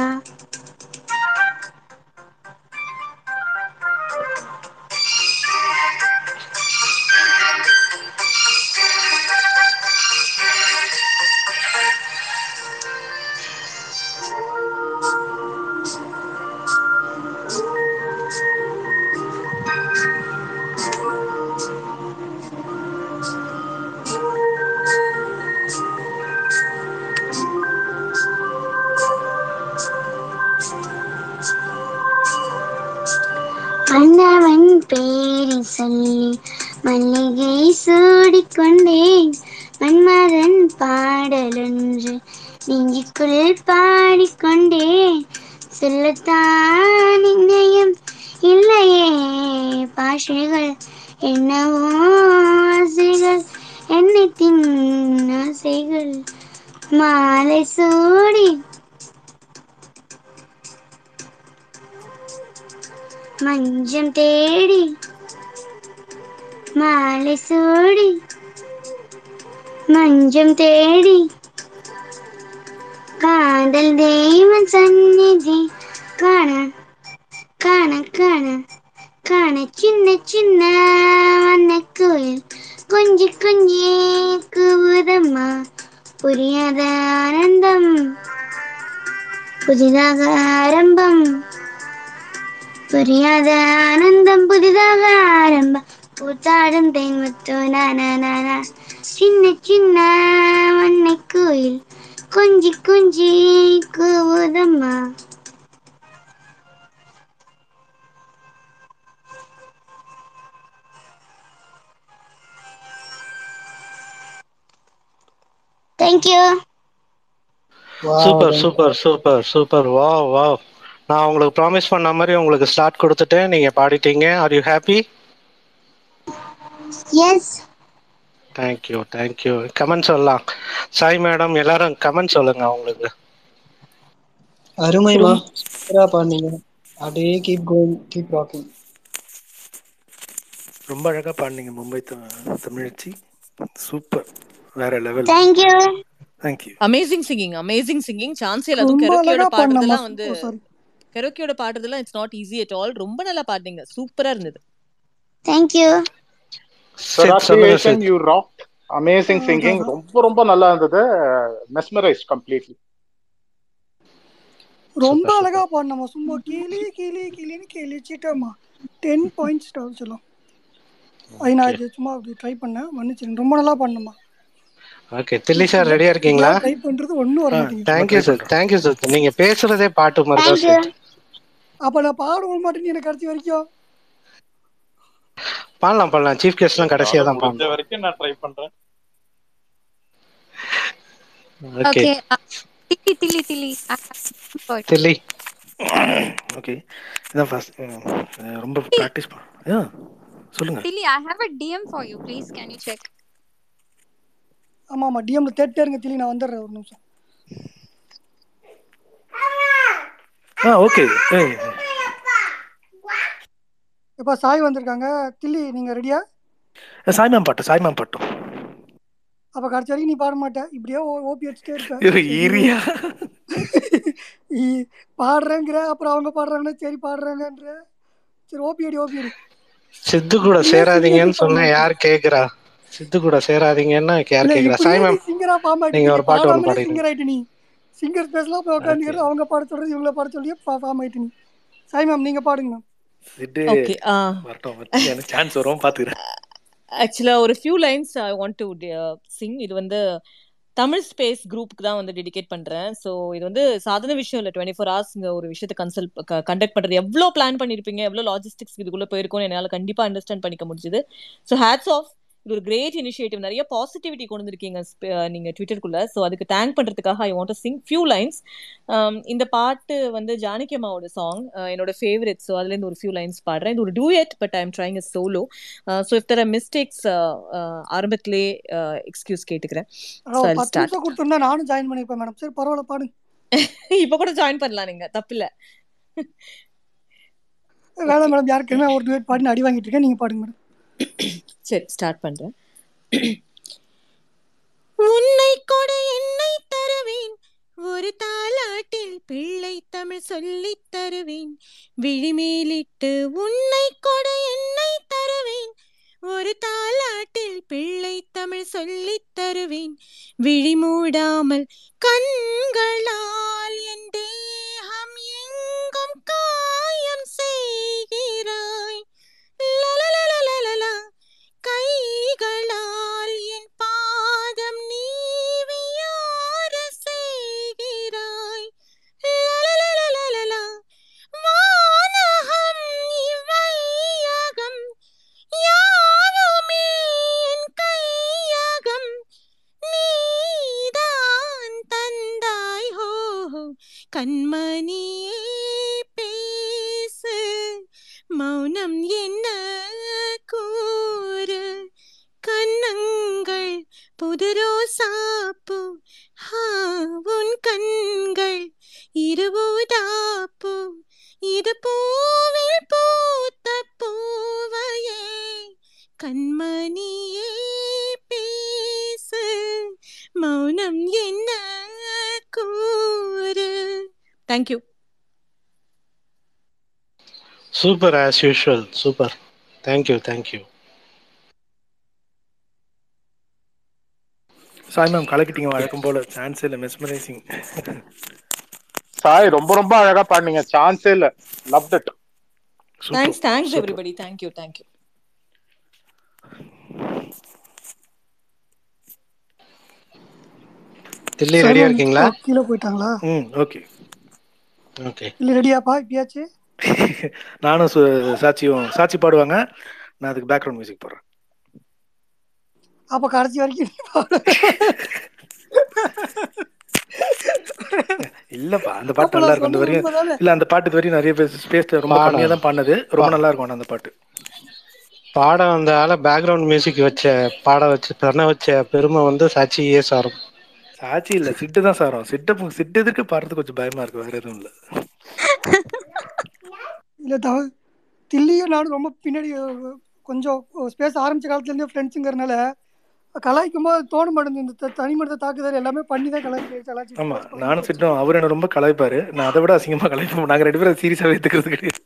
S12: மாலை சூடி. மஞ்சம் தேடி. மாலை சூடி. மஞ்சம் தேடி. காதல் தெய்வ சந்நிதி. காண காண காண காண. சின்ன சின்ன வண்ண கோயில். கொஞ்சி கொஞ்சி கூதம்மா புரியாத ஆனந்தம் புதிதாக ஆரம்பம். புரியாத ஆனந்தம் புதிதாக ஆரம்பம். பூத்தாடும் தென்முத்தோ நானா சின்ன சின்ன மண்ணை கோயில் கொஞ்சி கொஞ்சி கூவுதம்மா. Thank you
S3: super super super super வா வா நான் உங்களுக்கு ப்ராமிஸ் பண்ண மாதிரி உங்களுக்கு ஸ்லாட் கொடுத்துட்டேன் நீங்க பாடிட்டீங்க. Are you happy
S12: yes
S3: thank you thank you comment சொல்லலாம். சாய் மேடம் எல்லாரும் கமெண்ட் சொல்லுங்க அவங்களுக்கு
S7: அருமைமா சூப்பரா பாடுனீங்க. அப்படியே கீப் கோயிங் கீப் ராக்கிங்
S5: ரொம்ப அழகா பாடினீங்க மும்பை தமிழச்சி சூப்பர் வேற level
S12: thank you
S5: thank you
S13: amazing singing amazing singing சான்ஸே இல்ல அதுவும் கெரோக்கியோட பாடுறதெல்லாம் வந்து
S4: சாரி
S13: கெரோக்கியோட பாடுறதெல்லாம் it's not easy at all ரொம்ப நல்லா பாடுனீங்க. சூப்பரா இருந்தது.
S3: சொல்லுங்க
S14: Congratulations,
S3: Sid
S14: you rocked. Amazing singing. ரொம்ப ரொம்ப நல்லா இருந்தது. மெஸ்மரைஸ் கம்ப்ளீட்லி
S4: ரொம்ப அழகா பாடினம்மா சும்மா கிளி கிளி கிளின்னு கிழிச்சிட்டம்மா டென் பாயிண்ட்ஸ் சொல்லலாம் அது நான் சும்மா அப்படி ட்ரை பண்ணேன். மன்னிச்சிருங்க. ரொம்ப நல்லா பண்ணம்மா
S3: ஓகே தில்லி சார் ரெடியா இருக்கீங்களா?
S4: ட்ரை பண்றது ஒன்றும் வர மாட்டேங்குது.
S3: தேங்க்யூ
S5: ட்ரை
S3: சார்
S5: பண்றோம்
S3: தேங்க்யூ சார் நீங்க பேசுறதே பாட்டு மாதிரி சார்
S4: அப்ப நான் பாட விட மாட்டேன்னு எனக்கு கடைசி வரைக்கும்.
S3: பாடலாம் பாடலாம். சீஃப் கெஸ்ட்லாம் கடைசியா தான் பாடணும்.
S15: வரைக்கும் நான் ட்ரை பண்றேன்.
S3: Okay
S9: uh, one for you.
S3: Tilly.
S5: Okay இதான் ஃபர்ஸ்ட் ரொம்ப ப்ராக்டிஸ் பண்ண சொல்லுங்க.
S9: Tilly, I have a DM for you. Please, can you check?
S4: ஆமா ஆமா டிஎம்ல தேட்டே இருங்க திலி நான் வந்துடுறேன் ஒரு நிமிஷம்.
S5: ஆ ஓகே.
S4: இப்ப சாய் வந்திருக்காங்க. தில்லி நீங்க ரெடியா?
S5: சாய் மேம் பாட்டு சாய் மேம் பாட்டும்.
S4: அப்ப கடைசி வரைக்கும் நீ பாட மாட்ட இப்படியே ஓ- ஓபி அடிச்சுட்டே இருப்ப
S5: ஐயோ, ஈரியா <laughs>
S4: இ- பாடுறேங்கிற அப்புறம் அவங்க பாடுறாங்கன்னா சரி பாடுறாங்கன்ற. சரி ஓபி அடி ஓபி அடி.
S3: சித்து கூட சேராதீங்கன்னு சொன்னா யார் கேக்குறா? சித்து கூட சேராதீங்கன்னா யார் கேக்குறா சாய் மேம் நீங்க ஒரு பாட்டு ஒன்று பாடிடுங்க.
S4: சிங்கர் ஆயிட்டு நீ. சிங்கர் பேசலாம் போய் உட்காந்துக்கிறது அவங்க பாட சொல்றது இவங்கள பாட சொல்லியே ஃபார்ம் ஆயிட்டு நீ. சாய் மேம் நீங்க பாடுங்க மேம்
S5: சிட்டு.
S13: ஓகே ஆ.
S5: வரட்டும் எனக்கு சான்ஸ் வரும் பாத்துக்கிறேன்.
S13: ஆக்சுவலா ஒரு few lines I want to sing இது வந்து தமிழ் ஸ்பேஸ் குரூப்புக்கு தான் வந்து டெடிகேட் பண்றேன். ஸோ இது வந்து சாதாரண விஷயம் இல்லை. டுவெண்ட்டி ஃபோர் ஹவர்ஸ் இங்க ஒரு விஷயத்தை கன்சல்ட் கண்டக்ட் பண்றது. எவ்வளோ பிளான் பண்ணிருப்பீங்க? எவ்வளோ லாஜிஸ்டிக்ஸ் இதுக்குள்ள போயிருக்கோம்னு என்னால் கண்டிப்பா அண்டர்ஸ்டாண்ட் பண்ணிக்க முடிஞ்சுது. ஸோ ஹேட்ஸ் ஆஃப் இது ஒரு கிரேட் இனிஷியேட்டிவ் நிறைய பாசிட்டிவிட்டி கொண்டு வந்திருக்கீங்க நீங்க ட்விட்டருக்குள்ள ஸோ அதுக்கு தேங்க் பண்றதுக்காக I want to sing few lines இந்த பாட்டு வந்து ஜானகி அம்மாவோட சாங் என்னோட ஃபேவரட் ஸோ அதுலேருந்து ஒரு ஃபியூ லைன்ஸ் பாடுறேன். இது ஒரு duet but I am trying a solo so if there mistakes ஆரம்பத்திலே எக்ஸ்கியூஸ் கேட்டுக்கிறேன். ஸ்டார்ட்
S4: நிமிஷம் கொடுத்துருந்தா நானும் ஜாயின் பண்ணிருப்பேன் மேடம் சரி பரவாயில்ல பாடுங்க. <laughs>
S13: இப்போ கூட ஜாயின் பண்ணலாம் நீங்க. தப்பில்ல.
S4: வேணாம் மேடம் யாருக்குமே ஒரு duet பாடி நான் அடி வாங்கிட்டு இருக்கேன். நீங்க பாடுங்க மேடம்
S13: சரி ஸ்டார்ட் பண்றேன். உன்னை கொட என்னை தருவேன். ஒரு தாலாட்டில் பிள்ளை தமிழ் சொல்லித் தருவேன். விழிமேலிட்டு உன்னை கொட என்னை தருவேன். ஒரு தாலாட்டில் பிள்ளை தமிழ் சொல்லித் தருவேன். விழி மூடாமல் கண்களால் என் கண்மணியே பேசு மௌனம் என்ன கூறு? கண்ணங்கள் புதுரோ சாப்பு ஹா, உன் கண்கள் இருபூதாப்பூ இது போ thank you
S3: super as usual super thank you thank you
S5: Sai ma'am கலக்கிட்டீங்க. வழக்கம் போல சான்ஸ் இல்லை மெஸ்மரைசிங்
S14: சாய் ரொம்ப ரொம்ப அழகா பாடுனீங்க. சான்ஸே இல்ல. Love it
S13: thanks thanks everybody thank you thank you
S3: Tilly
S4: Sai
S3: ரெடியா
S4: மேம்
S3: இருக்கீங்களா?
S4: கீழே போயிட்டாங்களா?
S5: ம் ஓகே
S3: ஓகே.
S4: இல்ல ரெடியாப்பா இப்பயாச்சு? <laughs>
S5: நானும் சு- சாட்சியும் சாட்சி பாடுவாங்க. நான் அதுக்கு பேக்ரவுண்ட் மியூசிக் போடுறேன்.
S4: அப்ப கடைசி வரைக்கும்
S5: இல்லப்பா அந்த பாட்டு நல்லா இருக்கும். அந்த வரையும் இல்ல அந்த பாட்டு இது வரையும் நிறைய பேர் ஸ்பேஸ் ரொம்ப. கம்மியா தான் பாடினது. ரொம்ப நல்லா இருக்கும் அந்த பாட்டு.
S3: பாட வந்த ஆள பேக்ரவுண்ட் மியூசிக் வச்ச பாட வச்சு பண்ண வச்ச பெருமை வந்து சாட்சி ஏ சாரும்.
S5: சாட்சி இல்ல சிட்டு தான் சாரம். சிட்டு சிட்டு எதுக்கு பாடுறது கொஞ்சம் பயமா இருக்கு வேற எதுவும் இல்ல.
S4: இல்ல தவ தில்லியும் நானும் ரொம்ப பின்னாடி கொஞ்சம் ஸ்பேஸ் ஆரம்பிச்ச காலத்துல இருந்தே ஃப்ரெண்ட்ஸுங்கிறனால கலாய்க்கும் போது தோண மாட்டேங்குது இந்த தனி மனித தாக்குதல் எல்லாமே பண்ணி தான் கலாய்ச்சி.
S5: ஆமா நானும் சிட்டும் அவர் என்ன ரொம்ப கலாய்ப்பாரு. நான் அதை விட அசிங்கமா கலாய்ப்போம் நாங்க ரெண்டு பேரும் சீரியஸாவே எடுத்துக்கிறது கிடையாது.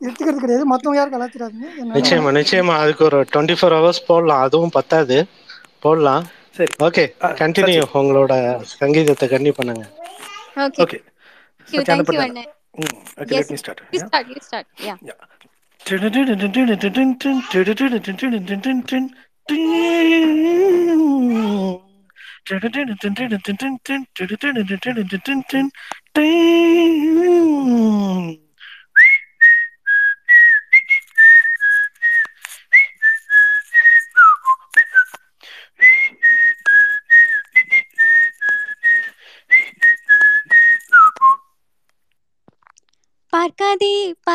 S4: எடுத்துக்கிறது கிடையாது. மத்தவங்க யாரும் கலாய்ச்சிடாதீங்க.
S3: நிச்சயமா நிச்சயமா. அதுக்கு ஒரு டுவெண்ட்டி ஃபோர் ஹவர்ஸ் போடலாம். அதுவும் பத்தாது. போடலாம்.
S5: சரி
S3: ஓகே கண்டினியூ உங்களோட சங்கீதத்தை கண்டி பண்ணுங்க.
S5: Okay
S9: thank you, Anna.
S5: Okay let me start
S9: you start, you start. Yeah. கொல்லாதே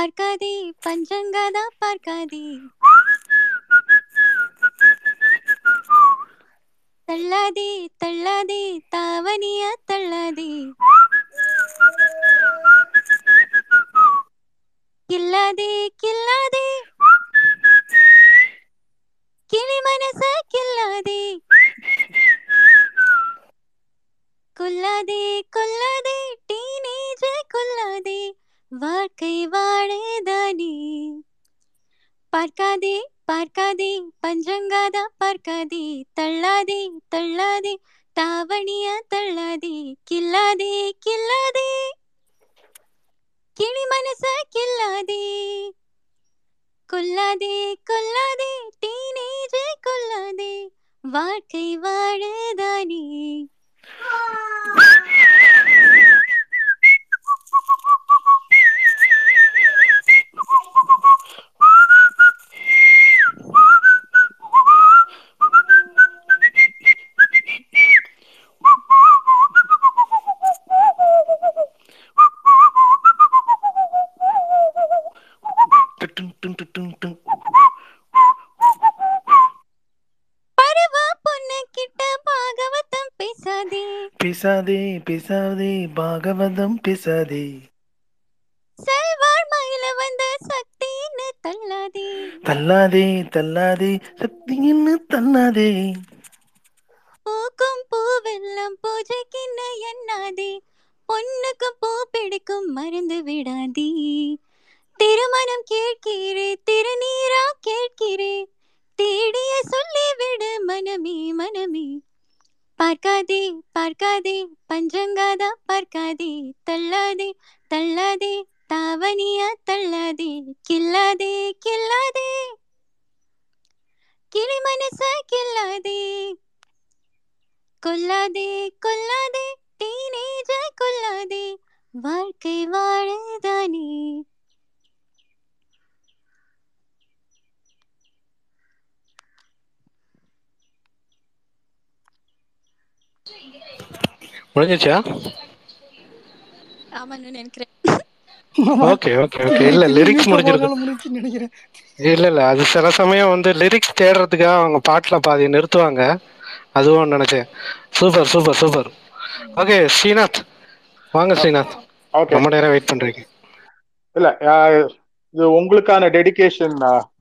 S9: பார்க்காதே பஞ்சங்கதா பார்க்காதே. தள்ளாதே தள்ளாதே தாவணியா தள்ளாதே. கில்லாதே கில்லாதே கிளி மனச கில்லாதே கொல்லாதே கொல்லாதே டீனேஜ கொல்லாதே வாழ்க்கை வாழேதானே பார்க்காதே பார்க்காதே பஞ்சங்காதா பார்க்காதே தள்ளாதே தள்ளாதே தாவணியா தள்ளாதே கில்லாதே கில்லாதே. கிளி மனச கில்லாதே. கொல்லாதே கொல்லாதே டீனேஜ கொல்லாதே. வாழ்க்கை வாழதானே பரவா பொண்ணு கிட்ட பாகவதம் பேசாதே.
S5: பேசாதே பாகவதம் பேசாதே.
S9: செல்வாழ் மயில வந்த சக்தின்னு தள்ளாதே.
S5: தள்ளாதே தள்ளாதே சக்தின்னு தள்ளாதே.
S9: பூக்கும் பூவெல்லாம் பூஜைக்குன்னு எண்ணாதே. பொண்ணுக்கு பூ பிடிக்கும் மறந்து விடாதே. திருமணம் கேட்கிறே திருநீரா கேட்கிறே. தேடிய சொல்லி விடு மனமே மனமே. பார்க்காதே பார்க்காதே பஞ்சங்காதா பார்க்காதே. தள்ளாதே தள்ளாதே தாவணியா தள்ளாதே. கில்லாதே கில்லாதே கிளி மனச கில்லாதே கொல்லாதே கொல்லாதே டீனேஜ கொல்லாதே வாழ்க்கை வாழதானே.
S3: முடிஞ்சிச்சா
S9: ஆமான்னு நினைக்கிறேன்.
S3: ஓகே ஓகே ஓகே இல்ல லிரிக்ஸ் முடிஞ்சிருக்கு
S4: முடிஞ்சுன்னு நினைக்கிறேன்.
S3: இல்ல இல்ல. அது சில சமயம் வந்து லிரிக்ஸ் தேடுறதுக்காக அவங்க பாட்டுல பாதி நிறுத்துவாங்க. அதுவும் நினைச்சேன். Super super super okay Srinath வாங்க ஸ்ரீநாத்
S14: ஓகே
S3: ரொம்ப நேரம் வெயிட் பண்றீங்க.
S14: இல்ல இது உங்களுக்கான dedication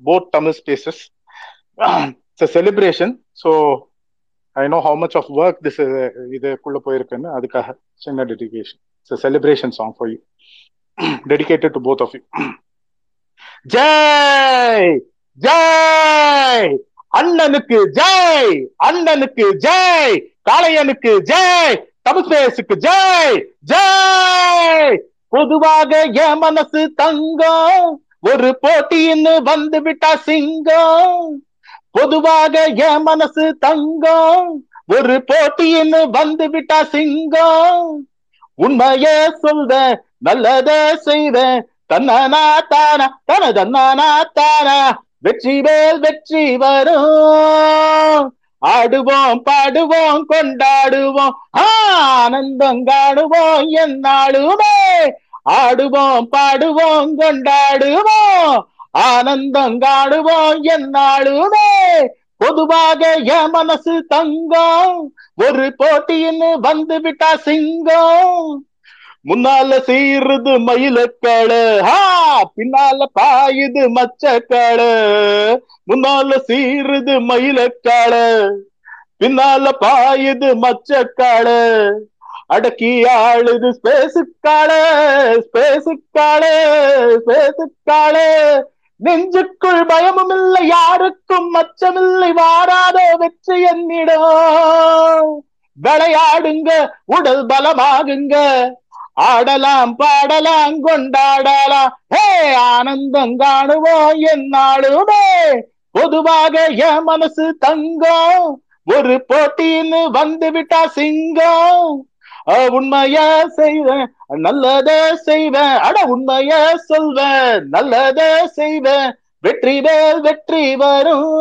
S14: both Tamil spaces it's celebration so I know how much of work this இதுக்குள்ள போயிருக்குன்னு அதுக்காக சின்ன dedication it's celebration song for you dedicated to both of you Jai Jai அண்ணனுக்கு ஜெய் அண்ணனுக்கு ஜெய் காளையனுக்கு ஜெய் தமிழ்பேசுக்கு ஜெய் ஜெய் பொதுவாக என் மனசு தங்கம். ஒரு போட்டின்னு வந்து விட்டா சிங்கம். பொதுவாக என் மனசு தங்கம். ஒரு போட்டின்னு வந்து விட்டா சிங்கம். உண்மையே சொல்ற நல்லதே செய்வேன். தன்னானா தானா தன தன்னானா தானா. வெற்றி மேல் வெற்றி வரும். ஆடுவோம் பாடுவோம் கொண்டாடுவோம். ஆனந்தம் காணுவோம் என்னாலுமே. ஆடுவோம் பாடுவோம் கொண்டாடுவோம். ஆனந்தம் காணுவோம் என்னாலுமே பொதுவாக என் மனசு தங்கம். ஒரு போட்டின்னு வந்து விட்டா சிங்கம். முன்னால சீருது மயிலக்காளு ஹா பின்னால பாயுது மச்சக்காளு முன்னால சீருது மயிலக்காளு பின்னால பாயுது மச்சக்காளு அடக்கி ஆளுது ஸ்பேசுக்காளு ஸ்பேசுக்காளு ஸ்பேசுக்காளு நெஞ்சுக்குள் பயமும் இல்லை யாருக்கும் அச்சமில்லை வாராத வெற்றி என்னிடம். விளையாடுங்க உடல் பலமாகுங்க. ஆடலாம் பாடலாம் கொண்டாடலாம். ஹே ஆனந்தம் காணுவோம் என்னாலுமே பொதுவாக என் மனசு தங்கம். ஒரு போட்டின்னு வந்து விட்டா சிங்கம். உண்மையா செய்வேன். நல்லதே செய்வேன். அட உண்மையா சொல்வேன். நல்லதே செய்வேன். வெற்றி மேல் வெற்றி வரும்.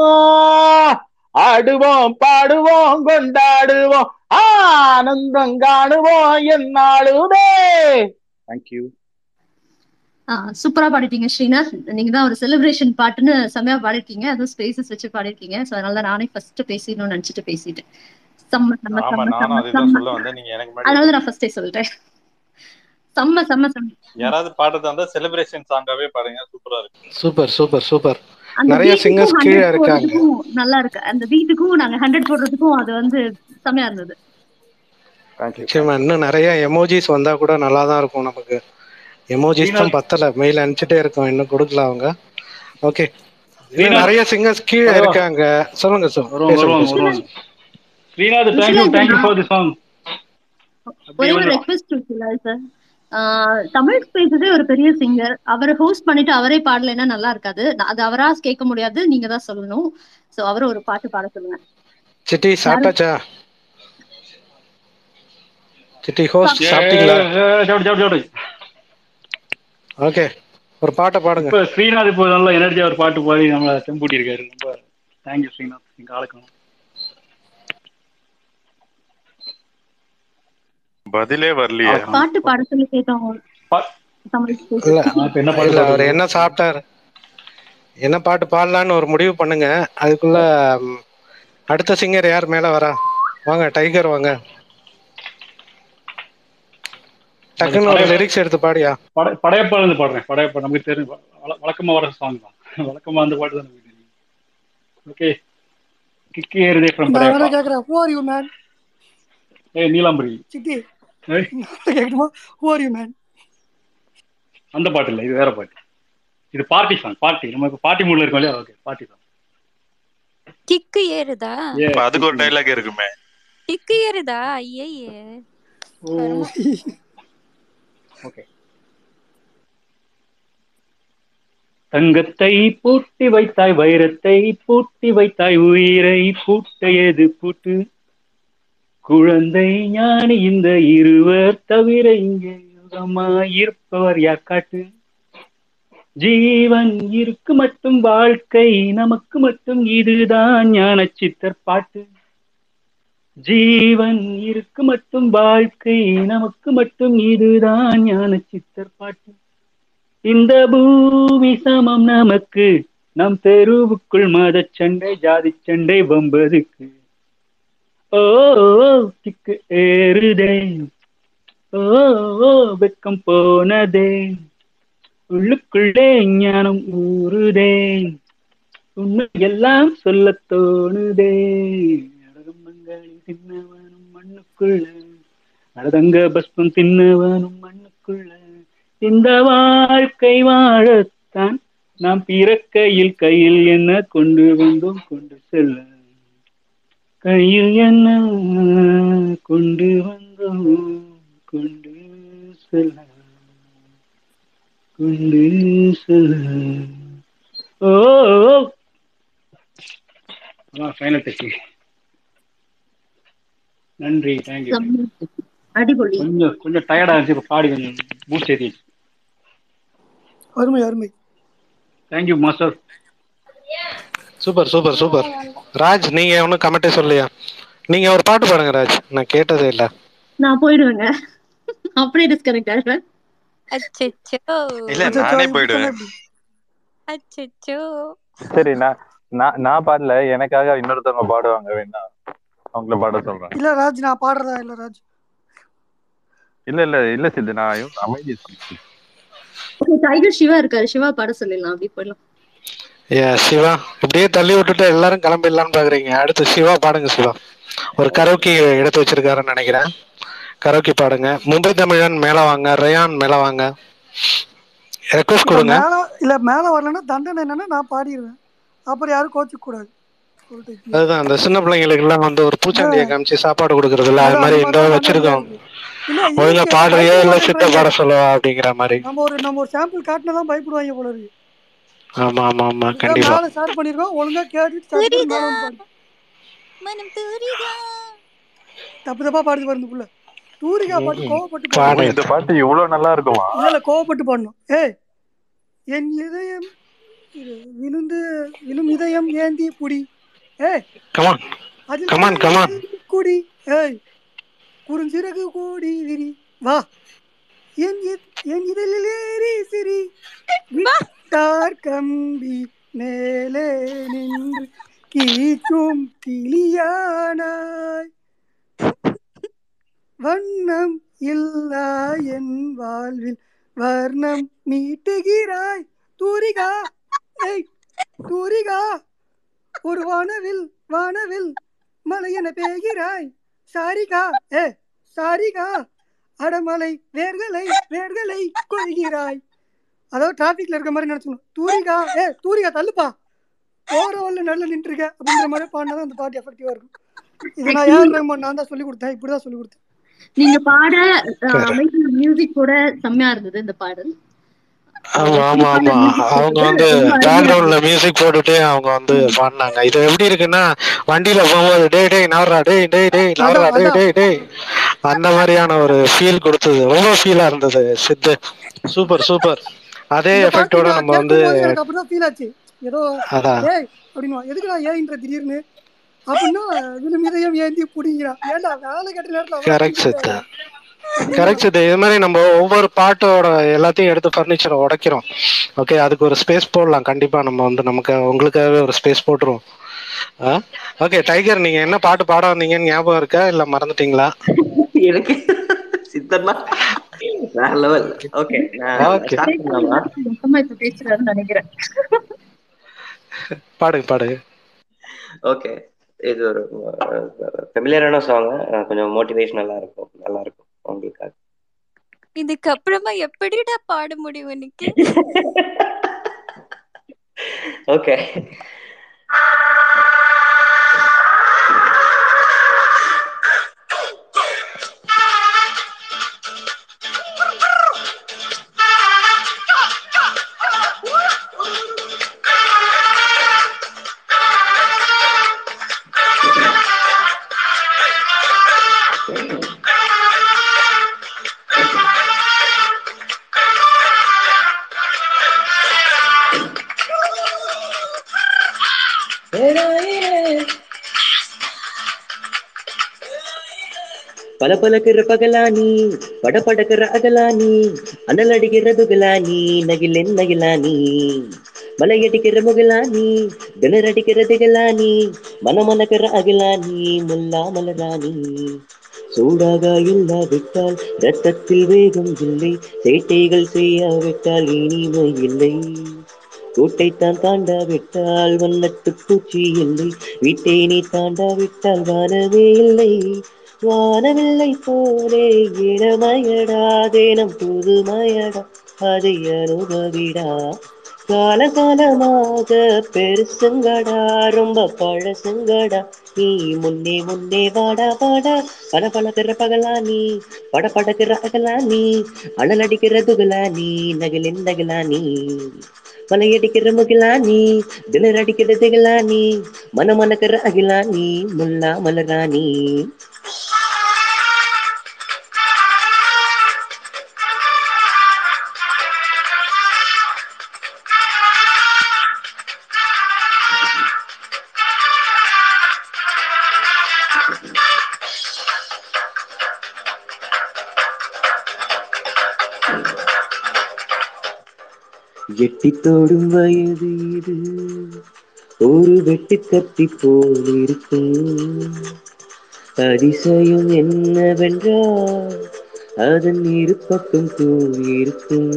S14: ஆடுவோம் பாடுவோம் கொண்டாடுவோம். ஆனந்தம் காணுவோம் என்னாலுமே தேங்க்யூ
S8: சூப்பரா பாடிட்டீங்க ஸ்ரீநாத். நீங்க தான் ஒரு செலிப்ரேஷன் பாட்டுன்னு செம்மையா பாடிருக்கீங்க. அதுவும் ஸ்பேசஸ் வச்சு பாடிருக்கீங்க. ஸோ அதனால நானே ஃபர்ஸ்ட் பேசிடணும்னு நினைச்சிட்டு பேசிட்டேன். செம்ம செம்ம தான் நான் ஃபர்ஸ்டே சொல்லிட்டேன் செம்ம செம்ம செம்ம.
S15: யாராவது பாடுறதா இருந்தா செலிப்ரேஷன் சாங்காவே பாருங்க சூப்பரா இருக்கு.
S3: Super super super. நிறைய சிங்கர்ஸ் கீழே இருக்காங்க.
S8: நல்லா இருக்கு. அந்த பீட்டுக்கும் நாங்க ஹண்ட்ரட் போடுறதுக்கும் அது வந்து செம்மையா இருந்தது.
S3: நிச்சயமா இன்னும் நிறைய எமோஜிஸ் வந்தா கூட நல்லா தான் இருக்கும் நமக்கு. எமோஜிஸ் தான் பத்தல. மெயில் அனுப்பிச்சிட்டே இருக்கோம். இன்னும் கொடுக்கல அவங்க. ஓகே நிறைய சிங்கர்ஸ் கீழே இருக்காங்க. சொல்லுங்க சார்
S16: ஸ்ரீநாத் தேங்க்யூ
S8: விஷயம்
S16: தேங்க்யூ
S8: என்னன்னா
S16: ஃபார் தி சாங்
S8: ஒரே ஒரு ரெக்வெஸ்ட் இருக்குல்ல சார் தமிழ் ஸ்பேஸஸே ஒரு பெரிய சிங்கர் அவரை ஹோஸ்ட் பண்ணிட்டு அவரே பாடலைன்னா நல்லா இருக்காது. நான் அது அவரா கேட்க முடியாது நீங்க தான் சொல்லணும். சோ அவரை ஒரு பாட்டு பாட சொல்லுங்க.
S3: சிட்டி சாப்பிட்டாச்சா? சிட்டி ஹோஸ்ட் சாப்பிட்டீங்களா? ஓகே ஒரு பாட்டை பாடுங்க.
S16: ஸ்ரீநாத் இப்போ நல்லா எனர்ஜியா ஒரு பாட்டு பாடி நம்மள தெம்பூட்டி இருக்காரு ரொம்ப தேங்க்யூ ஸ்ரீநாத். நீங்க ஆளுக்கணும்.
S15: பதிலே வரலையே.
S8: பாட்டு பாட சொல்லி கேட்டோம்.
S3: அவர் என்ன சாப்பிட்டாரு? என்ன பாட்டு பாடலான்னு ஒரு முடிவு பண்ணுங்க. அதுக்குள்ள அடுத்த சிங்கர் யார் மேல வரா? வாங்க டைகர் வாங்க. டக்குன்னு ஒரு
S16: படைய
S3: லிரிக்ஸ் எடுத்து பாடியா?
S16: பட படையப்பா இருந்து பாடுறேன். படையப்பா நமக்கு தெரியும். வழ- வழக்கமா வர சாங் தான். <laughs> வழக்கமா அந்த பாட்டு தான் நமக்கு தெரியும். ஓகே கிக்கி ஏறுதே ஃப்ரம் படையப்பா.
S4: கேட்குறேன் ஹூ ஆர் யூ மேன்
S16: ஏய் நீலாம்பரி.
S4: சிட்டி கேட்கணுமா ஹூ ஆர் யூ மேன்
S16: அந்த பாட்டு இல்ல இது வேற பாட்டு. இது பார்ட்டி சாங் பார்ட்டி நமக்கு பார்ட்டி மூட்ல இருக்கோம் இல்லையா? ஓகே பார்ட்டி சாங்
S9: கிக்கு ஏறுதா?
S15: இப்ப அதுக்கு ஒரு டைலாக் இருக்குமே.
S9: கிக்கு ஏறுதா? ஐயே
S16: ஓகே தங்கத்தை பூட்டி வைத்தாய் வைரத்தை பூட்டி வைத்தாய் உயிரை பூட்டையது பூட்டு? குழந்தை ஞானி இந்த இருவர் தவிர இங்கே யுகமாயிருப்பவர் யார் காட்டு? ஜீவன் இருக்கு மட்டும் வாழ்க்கை நமக்கு மட்டும் இதுதான் ஞான சித்தர் பாட்டு. ஜீவன் இருக்கு மட்டும் வாழ்க்கை நமக்கு மட்டும் இதுதான் ஞான சித்தர் பாட்டு. இந்த பூமி சமம் நமக்கு நம் தெருவுக்குள் மத சண்டை ஜாதி சண்டை வம்பதுக்கு ஓ திக்கு ஏறுதே. ஓ வெக்கம் போனதே. உள்ளுக்குள்ளே ஞானம் ஊறுதே. உண்மை எல்லாம் சொல்ல தோணுதே. அடகம்பங்காளி தின்னவனும் மண்ணுக்குள்ள. அடதங்க பஸ்பம் தின்னவனும் மண்ணுக்குள்ள. இந்த வாழ்க்கை வாழத்தான் நாம் பிறக்கையில் கையில் என்ன கொண்டு வந்தோம் கொண்டு செல்ல. கையில் என்ன கொண்டு வந்தோம்? கொண்டு செல்ல. கொண்டு செல்ல. ஓ ஃபைனல் டெஸ்ட் நன்றி தேங்க்யூ.
S8: அடிபொலி.
S16: கொஞ்சம் கொஞ்சம் டயர்டா இருந்துச்சு இப்போ பாடி கொஞ்சம் பூஸ்ட் ஏற்றி
S4: அருமை அருமை.
S16: Thank you master
S3: super super super. Raj நீங்க ஒன்றும் கமெண்டே சொல்லலையா? நீங்க ஒரு பாட்டு பாடுங்க ராஜ். நான் கேட்டதே இல்ல.
S8: நான் போயிடுவேங்க. அப்படியே டிஸ்கனெக்ட் ஆயிடுவேன்.
S9: அச்சச்சோ.
S15: இல்ல நானே போயிடுவேன்.
S9: அச்சச்சோ.
S15: சரி நான் நான் பாடல. எனக்காக இன்னொருத்தவங்க பாடுவாங்க வேணா. அவங்கள பாட சொல்றேன்.
S4: இல்ல ராஜ் நான் பாடுறதா இல்ல ராஜ்?
S15: இல்ல இல்ல இல்ல சித்து நான் அமைதி
S8: டைகர் சிவா இருக்காரு. சிவா பாட சொல்லிடலாம். அப்படி போயிடலாம்.
S3: ஏ சிவா இப்படியே தள்ளி விட்டுட்டு எல்லாரும் கிளம்பிடலாம்னு பாக்குறீங்க. அடுத்து சிவா பாடுங்க சிவா. ஒரு கரோக்கி எடுத்து வச்சிருக்காருன்னு நினைக்கிறேன். கரோக்கி பாடுங்க. மும்பை தமிழன் மேல வாங்க ரயான் மேல வாங்க. ரெக்வஸ்ட் கொடுங்க.
S4: இல்ல மேல வரலன்னா தண்டனை என்னன்னா நான் பாடிடுவேன். அப்புறம் யாரும் கோச்சிக்க கூடாது.
S3: அதுதான் அந்த சின்ன பிள்ளைங்களுக்கு எல்லாம் வந்து ஒரு பூச்சாண்டியை காமிச்சு சாப்பாடு கொடுக்கறது இல்ல. அது மாதிரி இந்த வச்சிருக்கோம் ஒழுங்கா பாடுறியோ இல்ல சித்த பாட சொல்லுவா அப்படிங்கிற மாதிரி.
S4: நம்ம ஒரு நம்ம ஒரு சாம்பிள் காட்டினா தான் பயப்படுவாங்க போல இருக்கு.
S3: ஆமா ஆமா ஆமா கண்டிப்பா.
S4: மேல ஸ்டார்ட் பண்ணிருக்கோம். ஒழுங்கா மேல வந்து பாடு
S9: மனம் தூரிகா
S4: தப்பு தப்பா பாடுது பாருங்க புள்ள. தூரிகா பாட்டு கோவப்பட்டு
S3: பாடு.
S4: பாடணும்
S15: இந்த பாட்டு இவ்வளவு நல்லா இருக்குமா?
S4: இல்ல கோவப்பட்டு பாடணும். ஏய் என் இதயம் விழுந்து விழும் இதயம் ஏந்தி புடி. ஏய்
S3: கமான் கமான் கமான்
S4: குடி. ஏய் குறுஞ்சிறகு கூடி விரி. வா. என் இத்- என் இதழில் ஏறி சிரி. விட்டார் கம்பி மேலே நின்று கீச்சும் கிளியானாய். வண்ணம் இல்லா என் வாழ்வில் வர்ணம் மீட்டுகிறாய் தூரிகா ஏய் தூரிகா. ஒரு வானவில் வானவில் மலையென பேகிறாய் சாரிகா ஏ சாரிகா. அடமலை வேர்களை வேர்களை கொள்கிறாய். அதாவது டிராபிக்ல இருக்க மாதிரி நினைச்சுக்கணும். தூரிகா ஏ தூரிகா தள்ளுப்பா. ஓரவல்ல நல்ல நின்றுருக்க அப்படின்ற மாதிரி பாடினா அந்த பாட்டு எஃபெக்டிவா இருக்கும். இது நான் ஏன் ரஹ்மான் நான் தான் சொல்லி கொடுத்தேன். இப்படிதான் சொல்லி கொடுத்தேன்.
S17: நீங்க பாட மியூசிக் கூட செம்மையா இருந்தது இந்த பாடல்.
S3: ஆமா ஆமா ஆமா. அவங்க வந்து பேக்ரவுண்ட்ல மியூசிக் போட்டுட்டு அவங்க வந்து பாடினாங்க. இது எப்படி இருக்குன்னா வண்டியில போகும்போது டேய் டேய் நவரா டேய் டேய் டேய் நவரா
S4: அதான்
S3: டேய்
S4: அதான்.
S3: டேய் டேய். அந்த மாதிரியான ஒரு ஃபீல் கொடுத்தது. ரொம்ப ஃபீலா இருந்தது சித்து. Super super. அதே
S4: இந்த பாட்டு
S3: எஃபெக்டோட
S4: நான்
S3: நம்ம வந்து
S4: எனக்கு அப்படிதான் ஃபீல் ஆச்சு. ஏதோ ஏய் அப்படின்னுவா. எதுக்குடா ஏன்ற திடீர்னு? அப்படின்னா விழும் இதயம் ஏந்தி புடிங்கிறான் ஏன்டா வேலை கட்டுற நேரத்துல
S3: கரெக்ட் சித்து. கரெக்ட் சித்து. இது மாதிரி நம்ம ஒவ்வொரு பாட்டோட எல்லாத்தையும் எடுத்து ஃபர்னிச்சரை உடைக்கிறோம். ஓகே அதுக்கு ஒரு ஸ்பேஸ் போடலாம். கண்டிப்பா நம்ம வந்து நமக்கு உங்களுக்காகவே ஒரு ஸ்பேஸ் போட்டுருவோம். ஓகே டைகர் நீங்க என்ன பாட்டு பாட வந்தீங்கன்னு ஞாபகம் இருக்கா? இல்ல மறந்துட்டீங்களா?
S18: எனக்கு வேற லெவல் ஓகே நான்
S17: நினைக்கிறேன்.
S3: பாடுங்க பாடுங்க.
S18: ஓகே இது ஒரு ஃபெமிலியரான சாங் கொஞ்சம் மோட்டிவேஷனலா இருக்கும். நல்லா இருக்கும் உங்களுக்காக.
S9: இதுக்கப்புறமா எப்படிடா பாட முடியும் எனக்கு
S18: ஓகே <laughs> பல பலக்கிற பகலானி பட படக்கிற அகலானி அனல் அடிக்கிற துகலானி நகிலென் நகிலானி. மலையடிக்கிற முகலானி திணர் அடிக்கிற திகலானி மனமனக்கிற அகிலானி முல்லா மலராணி சூடாக இல்லாவிட்டால் ரத்தத்தில் வேகம் இல்லை சேட்டைகள் செய்யாவிட்டால் இனிமை இல்லை. கூட்டைத்தான் தாண்டாவிட்டால் வண்ணத்து பூச்சி இல்லை வீட்டை நீ தாண்டாவிட்டால் வானமே இல்லை. வானமில்லை போலே இளமயடா தேனம் புதுமயடா அதை அனுபவிடா. காலகாலமாக பெருசுங்கடா ரொம்ப பழசுங்கடா. நீ முன்னே முன்னே வாடா வாடா. பட திற பகலா நீ பட படக்கிற அகலா நீ அனல் அடிக்கிற துகலா நீ நகலின் நகலா நீ. மலையடிக்கிற முகிலா நீ திலர் அடிக்கிற திகலா நீ மனமனக்கிற அகிலா நீ முல்லா மலரா நீ. எட்டி தோடும் வயது இது. ஒரு வெட்டு கத்தி போல் இருக்கும் அதிசயம் என்னவென்றால் அதன் இரு பக்கம் கூறியிருக்கும்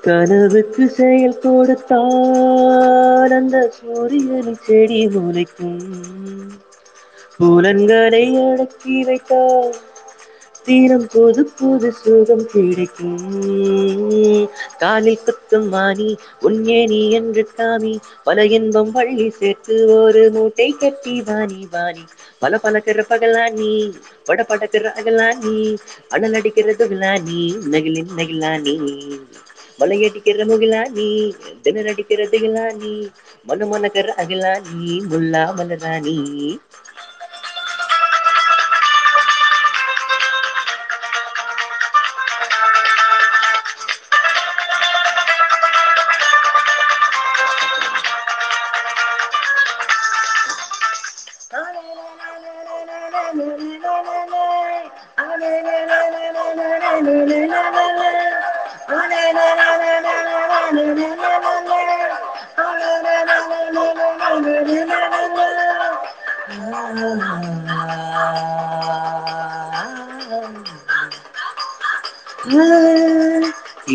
S18: கனவுக்கு செயல் கொடுத்தால் அந்த சூரியனை செடி முளைக்கும். புலன்களை அடக்கி வைத்தால் தினம் போது புது சுகம் கிடைக்கும். காலில் குத்தும் மானி உன்னேனி என்று காமி பல இன்பம் வள்ளி சேர்த்து ஒரு மூட்டை கட்டி வாணி வாணி. பல பழக்கிற பகலானி பட படக்கிற அகலானி அனல் அடிக்கிறது விழானி நகிலின் நகிலானி மலையடிக்கிற முகிலானி திணர் அடிக்கிறது மனு மன மனக்கிற அகிலானி முல்லா மலராணி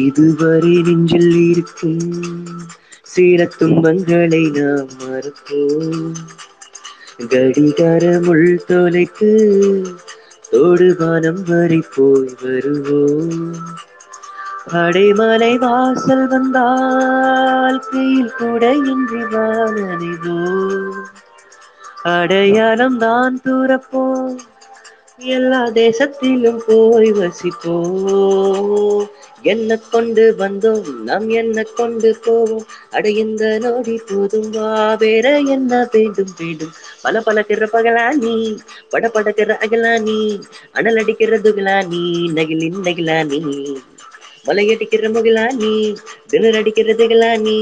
S18: இதுவரை நெஞ்சில் இருக்கும் சில துன்பங்களை நாம் மறுப்போம். கடிகாரம் உள் தொலைத்து தொடுபானம் வரை போய் வருவோம். அடைமலை வாசல் வந்தால் கையில் கூட இன்றி வாழ அடையாளம் தான் தூரப்போம் எல்லா தேசத்திலும் போய் வசிப்போம். என்ன கொண்டு வந்தோம்? நாம் என்ன கொண்டு போவோம்? அட நோடி போதும். வா வேற என்ன வேண்டும்? வேண்டும். பல பழக்கிற பகலா நீ பட படக்கிற அகலா நீ அனல் அடிக்கிற துகிலா நீ நகிலின் நகிலா நீ மலையடிக்கிற முகிலா நீ திணர் திகலா நீ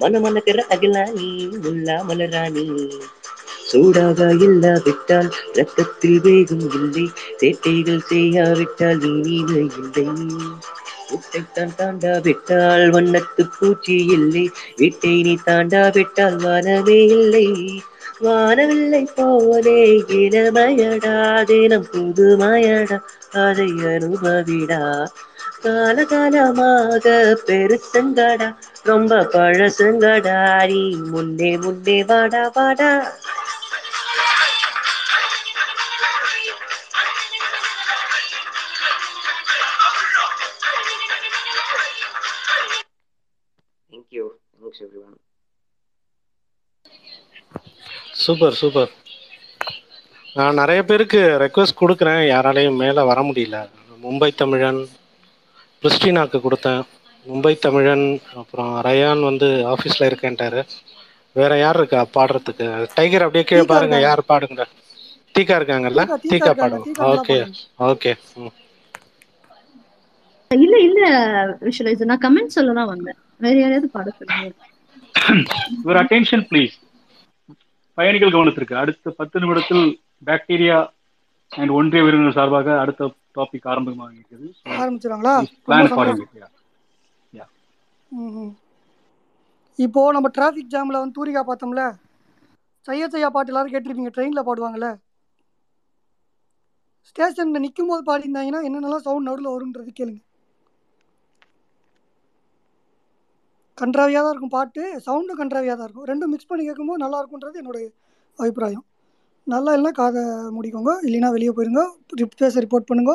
S18: மன மணக்கிற அகிலா நீ முல்லா மலராணி சூடாக இல்லாவிட்டால் ரத்தத்தில் வேகம் இல்லை. சேட்டைகள் செய்யாவிட்டால் இனிமை இல்லை. வீட்டைத்தான் தாண்டாவிட்டால் வண்ணத்து பூச்சி இல்லை. வீட்டை நீ தாண்டாவிட்டால் வானமே இல்லை. வானவில்லை போலே இளமையடா தினம் புதுமையடா. அதை அனுபவிடா. காலகாலமாக பெருசங்கடா. ரொம்ப பழசங்கடா. நீ முன்னே முன்னே வாடா வாடா.
S3: சூப்பர் சூப்பர் நான் நிறைய பேருக்கு ரெக்வஸ்ட் கொடுக்குறேன். யாராலையும் மேலே வர முடியல. மும்பை தமிழன் கிறிஸ்டினாக்கு கொடுத்தேன். மும்பை தமிழன் அப்புறம் ரயான் வந்து ஆஃபீஸில் இருக்கேன்ட்டாரு. வேற யார் இருக்கா பாடுறதுக்கு? டைகர் அப்படியே கீழே பாருங்க. யார் பாடுங்க? தீகா இருக்காங்கல்ல? ஓகே
S4: பாடுங்க.
S3: ஓகே ம்.
S17: இல்ல இல்ல விஷுவலைஸ் நான் கமெண்ட் சொல்ல தான் வந்தேன். வேற யாரையாவது பாட சொல்லுங்க.
S16: யுவர் அட்டென்ஷன் ப்ளீஸ் பயணிகள் கவனத்திற்கு அடுத்த பத்து நிமிடத்தில் பாக்டீரியா அண்ட் ஒன்றிய விருந்தினர் சார்பாக அடுத்த டாபிக் ஆரம்பமாக இருக்கிறது.
S4: ஆரம்பிச்சிடுவாங்களா ரொம்ப
S16: பிளான் ஃபார்.
S4: இப்போ நம்ம டிராஃபிக் ஜாம்ல வந்து தூரிகா பார்த்தோம்ல சையா சையா பாட்டு எல்லாரும் கேட்டிருப்பீங்க. ட்ரெயின்ல பாடுவாங்கல்ல? ஸ்டேஷன்ல நிற்கும் போது பாடியிருந்தாங்கன்னா என்னென்னலாம் சவுண்ட் நடுவில் வரும்ன்றது கேளுங்க. கன்றாவியாக தான் இருக்கும் பாட்டு சவுண்டும் கன்றாவியாக தான் இருக்கும். ரெண்டும் மிக்ஸ் பண்ணி கேட்கும்போது நல்லா இருக்கும்ன்றது என்னுடைய அபிப்பிராயம். நல்லா இல்லைனா காதை முடிக்கோங்க இல்லைன்னா வெளியே போயிருங்க பேச ரிப்போர்ட் பண்ணுங்க.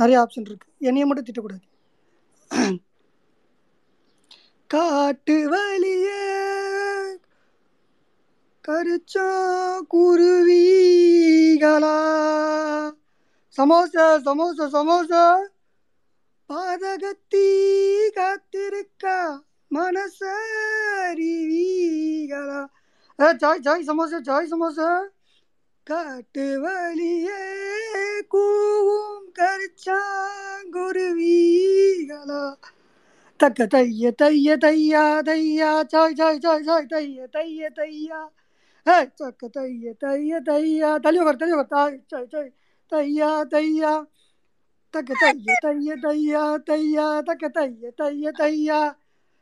S4: நிறைய ஆப்ஷன் இருக்குது என்னையை மட்டும் திட்டக்கூடாது. காட்டு வழியே கரிச்சா குருவிகளா? சமோசா சமோசா சமோசா. பாதகத்தி காத்திருக்கா? மனசரிவிகளா ஏ joy joy samosa joy samosa காட்டு வழியே கூவும் கரிச்சாங்குருவிகளா தக்க தைய தைய தையா தையா சாய் சாய் சாய் சாய் தைய தைய தையா ஏ தக்க தைய தைய தையா தள்ளி உட்கார் தள்ளி உட்கார் தாய் சாய் சாய் தையா தையா தக்க தைய தைய தையா தையா தக்க தைய தைய தையா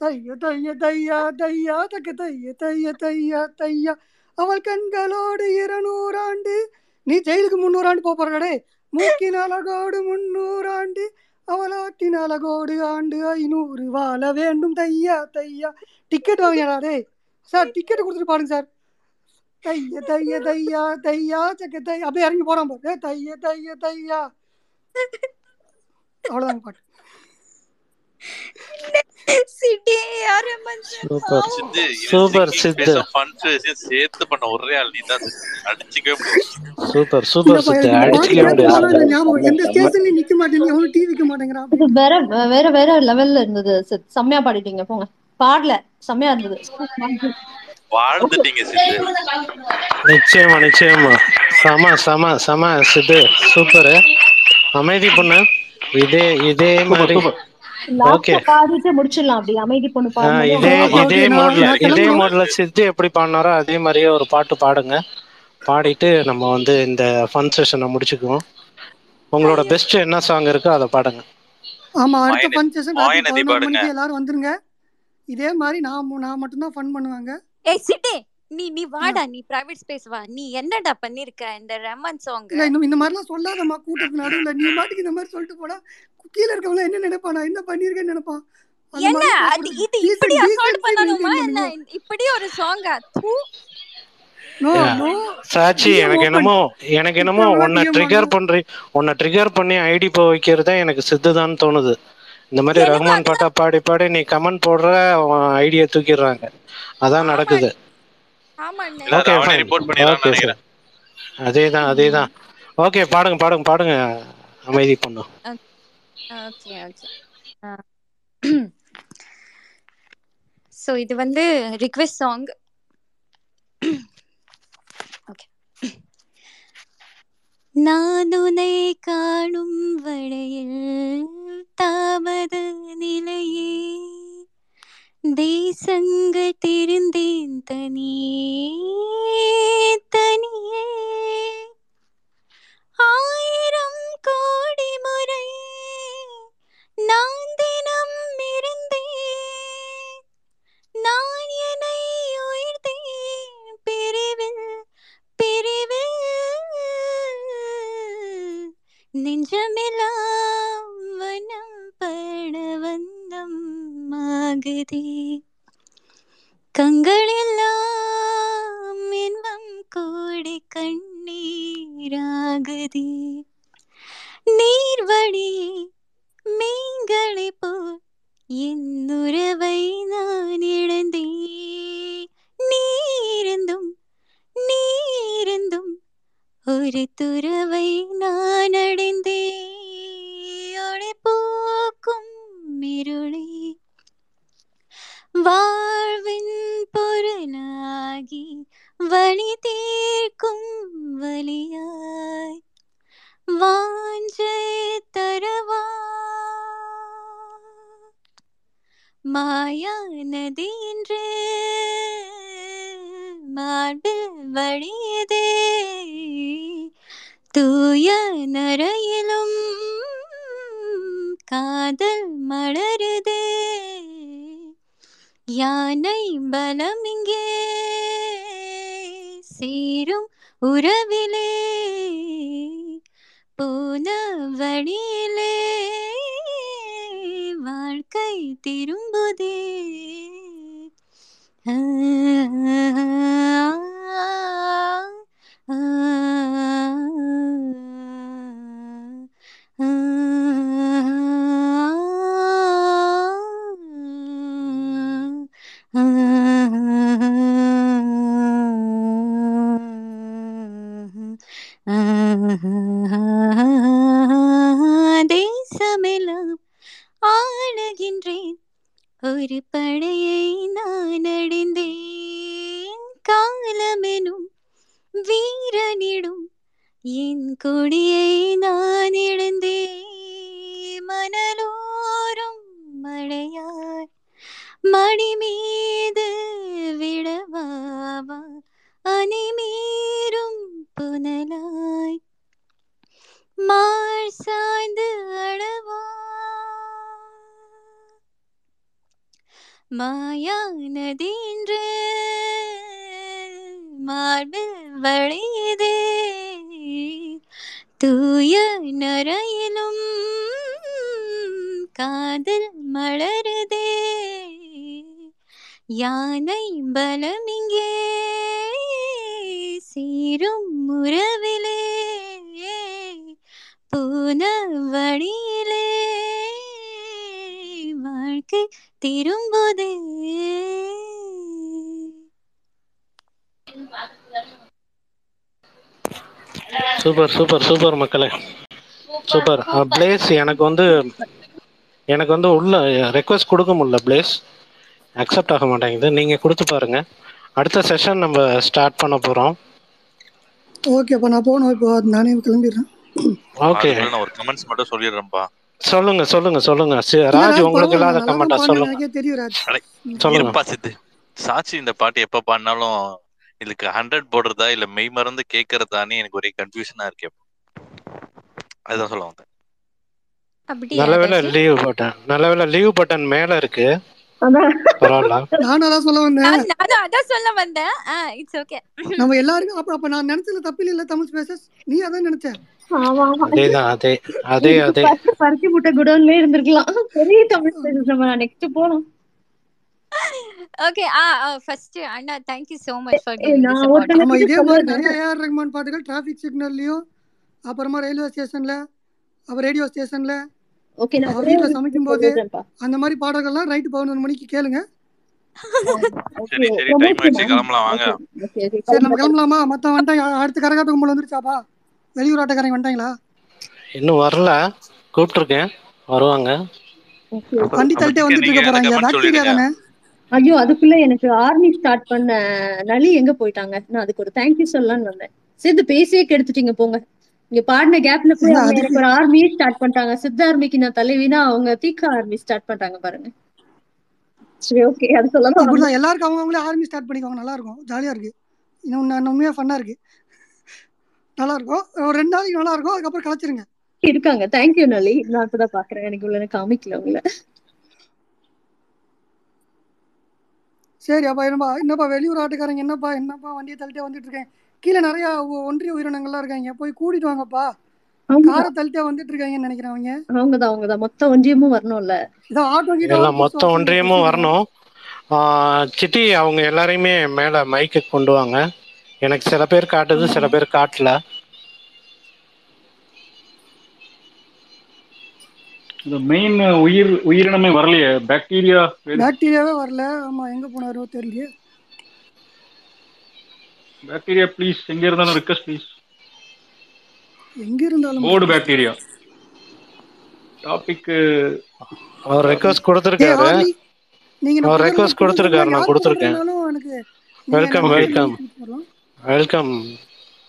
S4: தைய தைய தையா தையா தக்க தைய தைய தையா தையா. அவள் கண்களோடு இருநூறாண்டு. நீ ஜெயிலுக்கு முன்னூறாண்டு போக போறடே மூக்கின் அழகோடு முன்னூறாண்டு அவளாட்டின் அழகோடு ஆண்டு ஐநூறு வாழ வேண்டும். தையா தையா. டிக்கெட் வாங்கினா டே சார் டிக்கெட் கொடுத்துட்டு பாருங்க சார். தைய தைய தையா தையா சக்க தையா அப்படியே இறங்கி போறான் பாரு. தைய தைய தையா. அவ்வளோதாங்க பாட்டு.
S3: சூப்பர்.
S6: சித்து இவன்
S3: சூப்பர்
S6: சிங்கிங்
S3: சித்து.
S6: பேஸும் ஃபன் பேஸையும் சேர்த்து பண்ண ஒரே ஆள் நீ தான் அடிச்சுக்கவே முடியாது.
S3: சூப்பர் சூப்பர்
S4: இல்லப்பா
S3: சித்து.
S4: எனக்கு பாட்டு
S3: அடிச்சுக்கவே
S4: கேட்கும்
S3: முடியாது.
S4: போது
S3: சித்து
S4: அந்த ஞாபகம் எந்த ஸ்டேஷன்லயும் நிக்க மாட்டேங்க அவனும் டிவி விக்க மாட்டேங்கிறான்.
S17: இது வேற வேற வேற லெவல்ல இருந்தது. சித். செம்மையா பாடிட்டீங்க. போங்க. பாடல. செம்மையா இருந்தது.
S6: வாழ்ந்துட்டீங்க சித்து.
S3: நிச்சயமா நிச்சயமா. சம சம சம சித்து. சூப்பர். அமைதி பொண்ணு. இதே இதே மாதிரி
S17: பாடிட்டு முடிச்சிடலாம். அப்படி அமைதி பொண்ணு
S3: இதே. இதே மோட்ல இதே மோட்ல சித்து எப்படி பாடினாரோ அதே மாதிரியே ஒரு பாட்டு பாடுங்க. பாடிட்டு நம்ம வந்து இந்த ஃபன் செஷனை முடிச்சுக்குவோம். உங்களோட பெஸ்ட் என்ன சாங் இருக்கோ அதை பாடுங்க.
S4: ஆமா அடுத்த ஃபன் செஷன். மணிக்கு எல்லாரும் வந்துருங்க. இதே மாதிரி நான் நான் மட்டும்தான் ஃபன் பண்ணுவாங்க.
S9: ஏய் சிட்டி நீ நீ வாடா நீ பிரைவேட் ஸ்பேஸ் வா. நீ என்னடா பண்ணிருக்க இந்த ரெமன் சாங்
S4: இல்ல இந்த மாதிரிலாம் சொல்லாதம்மா. கூட்டத்து நடுவுல நீ மாட்டுக்கு இந்த மாதிரி சொல்லிட்டு போனா கீழே இருக்கவங்க என்ன நினைப்பான்? நான் என்ன பண்ணிருக்கேன்னு நினைப்பான்?
S9: என்ன? அது. இது இப்படி அசால்ட் பண்ணணுமா? என்ன ஒரு சாங்கா தூ.
S3: எனக்கு. என்னமோ எனக்கு என்னமோ உன்னை ட்ரிகர். பண்றி உன்னை ட்ரிகர் பண்ணி ஐடி போ வைக்கிறதா எனக்கு சித்துதான் தோணுது. இந்த மாதிரி ரஹ்மான் பாட்டா பாடி பாடி நீ கமெண்ட் போடுற ஐடியா தூக்கிடுறாங்க. அதான் நடக்குது. அதேதான் அதேதான். ஓகே பாடுங்க பாடுங்க பாடுங்க. அமைதி பண்ணும்
S9: ஓகே ஓகே ஸோ இது வந்து ரிக்வெஸ்ட் சாங் ஓகே நான் உன்னை காணும் வழியில் தாமத நிலையே தேசங்க திருந்தேன் தனியே தனியே. ஆயிரம் தேசமெல்லாம் ஆளுகின்றேன் ஒரு படையை நான் அடைந்தேன் காலமெனும் வீரனிடும் என் கொடியை
S3: சூப்பர் சூப்பர் சூப்பர் மக்களே. சூப்பர் பிளேஸ் எனக்கு வந்து எனக்கு வந்து உள்ள ரெக்வஸ்ட் கொடுக்க முடியல பிளேஸ் அக்செப்ட் ஆக மாட்டேங்குது. நீங்க கொடுத்து பாருங்க. அடுத்த செஷன் நம்ம ஸ்டார்ட் பண்ண போறோம்.
S4: ஓகே அப்போ நான் போகணும். இப்போ நானே கிளம்பிடுறேன்.
S3: ஓகே
S6: நான் ஒரு கமெண்ட்ஸ் மட்டும் சொல்லிடுறேன்ப்பா.
S3: சொல்லுங்க சொல்லுங்க சொல்லுங்க. ராஜ் உங்களுக்கு இல்லாத கமெண்டா சொல்லுங்க.
S4: எனக்கே தெரியும் ராஜ்.
S3: சொல்லுங்க.
S6: சாட்சி இந்த பாட்டு எப்ப பாடினாலும் இதுக்கு ஹண்ட்ரட் போடுறதா இல்ல மெய் மறந்து கேக்குறதான்னு எனக்கு ஒரே கன்ஃபியூஷனா இருக்கு. அதுதான் சொல்ல வந்தேன்.
S17: அப்படியா
S3: நல்ல வேளை
S17: Raju
S3: leave button leave button மேல இருக்கு.
S4: நானும் அதான் சொல்ல வந்தேன்.
S17: அதான் சொல்ல வந்தேன். இட்ஸ் ஓகே
S4: நம்ம எல்லாருக்கும் அப்ப அப்ப நான் நினைச்சதுல தப்பு இல்ல? தமிழ் ஸ்பேசஸ் நீ அதான் நினைச்ச?
S8: ஆமா ஆமா.
S3: அதேதான் அதே அதே அதே.
S8: பருத்தி முட்டை குடோன்லயே இருந்திருக்கலாம். பெரிய தமிழ் spaces நம்ம நெக்ஸ்ட் போனோம்
S17: okay ah first Anna thank you so much for giving this
S8: நான்
S4: ஆமா இதே மாதிரி நிறைய ஏஆர் ரஹ்மான் பாட்டுகள் டிராஃபிக் சிக்னல்லையும் அப்புறமா ரயில்வே ஸ்டேஷன்ல அப்புறம் ரேடியோ ஸ்டேஷன்ல
S8: ஓகே நான்
S4: அவர்
S8: ஒரே
S4: வீட்டில்
S8: ஒரு
S4: சமைக்கும் போது அந்த மாதிரி பாடல்கள்லாம் நைட்டு பதினொரு மணிக்கு கேளுங்க.
S6: சரி சரி டைம் ஆயிடுச்சு கிளம்பலாம் வாங்க.
S4: சரி நம்ம கிளம்பலாமா? மத்த வந்துட்டாங்க அடுத்த கரகாட்ட கும்பல் வந்துருச்சாப்பா? வெளியூர் ஆட்டக்காரங்க வந்துட்டாங்களா?
S3: இன்னும் வரல. கூப்பிட்டுருக்கேன். வருவாங்க.
S4: வண்டி தள்ளிட்டே வந்துட்டு இருக்க போறாங்க பாக்டீரியா தானே?
S8: ஐயோ அதுக்குள்ள எனக்கு ஆர்மி ஸ்டார்ட் பண்ண நலி எங்க போயிட்டாங்க? நான் அதுக்கு ஒரு தேங்க்யூ சொல்லலாம்னு வந்தேன். சேர்ந்து பேசியே கெடுத்துட்டீங்க போங்க. இங்க பாடின கேப்ல போய் அவங்க எனக்கு ஒரு ஆர்மியே ஸ்டார்ட் பண்ணிட்டாங்க. சித்த ஆர்மிக்கு நான் தலைவினா அவங்க தீக்கா ஆர்மி ஸ்டார்ட் பண்ணிட்டாங்க பாருங்க. சரி ஓகே அது சொல்லதான்
S4: இப்படிதான்
S8: வந்தேன்
S4: எல்லாருக்கும் அவங்கவுங்களே ஆர்மி ஸ்டார்ட் பண்ணிக்கோங்க நல்லா இருக்கும் ஜாலியா இருக்கு. இன்னும் இன்னும் உண்மையா ஃபன்னா இருக்கு. நல்லா இருக்கும் ஒரு ரெண்டு நாளைக்கு நல்லா இருக்கும் அதுக்கப்புறம் கலைச்சிருங்க.
S8: இருக்காங்க. தேங்க்யூ நலி நான் இப்பதான் பாக்குறேன். எனக்கு உள்ள எனக்கு காமிக்கல உங்களை.
S4: சரி அப்பா என்னப்பா என்னப்பா வெளியூர் ஆட்டுக்காரங்க என்னப்பா என்னப்பா வண்டியை தள்ளிட்டே வந்துட்டு இருக்கேன் கீழே நிறைய ஒன்றிய உயிரினங்கள்லாம் இருக்காங்க. போய் கூட்டிட்டு வாங்கப்பா. காரை தள்ளிட்டே வந்துட்டு இருக்காங்கன்னு நினைக்கிறேன் அவங்க.
S8: அவங்கதான் அவங்கதான். மொத்த ஒன்றியமும் வரணும்ல.
S4: இதான் ஆட்டோ கிட்ட
S3: மொத்த ஒன்றியமும் வரணும். சிட்டி அவங்க எல்லாரையுமே மேல மைக்கு கொண்டு வாங்க. எனக்கு சில பேர் காட்டுது சில பேர் காட்டல.
S19: இந்த மெயின் உயிர் உயிரினமே வரலையே? பாக்டீரியா
S4: பாக்டீரியாவே வரல. ஆமா எங்க போனாரோ தெரியலையே.
S19: பாக்டீரியா ப்ளீஸ் எங்க இருந்தாலும் ரிக்வஸ்ட் ப்ளீஸ்
S4: எங்க இருந்தாலும்
S19: போர்டு பாக்டீரியா டாபிக்
S3: அவர் ரெக்வஸ்ட் கொடுத்துருக்காரு.
S4: நீங்க
S3: அவர் ரெக்வஸ்ட் கொடுத்துருக்காரு. நான் கொடுத்துருக்கேன்.
S4: எனக்கு
S3: வெல்கம் வெல்கம் வெல்கம்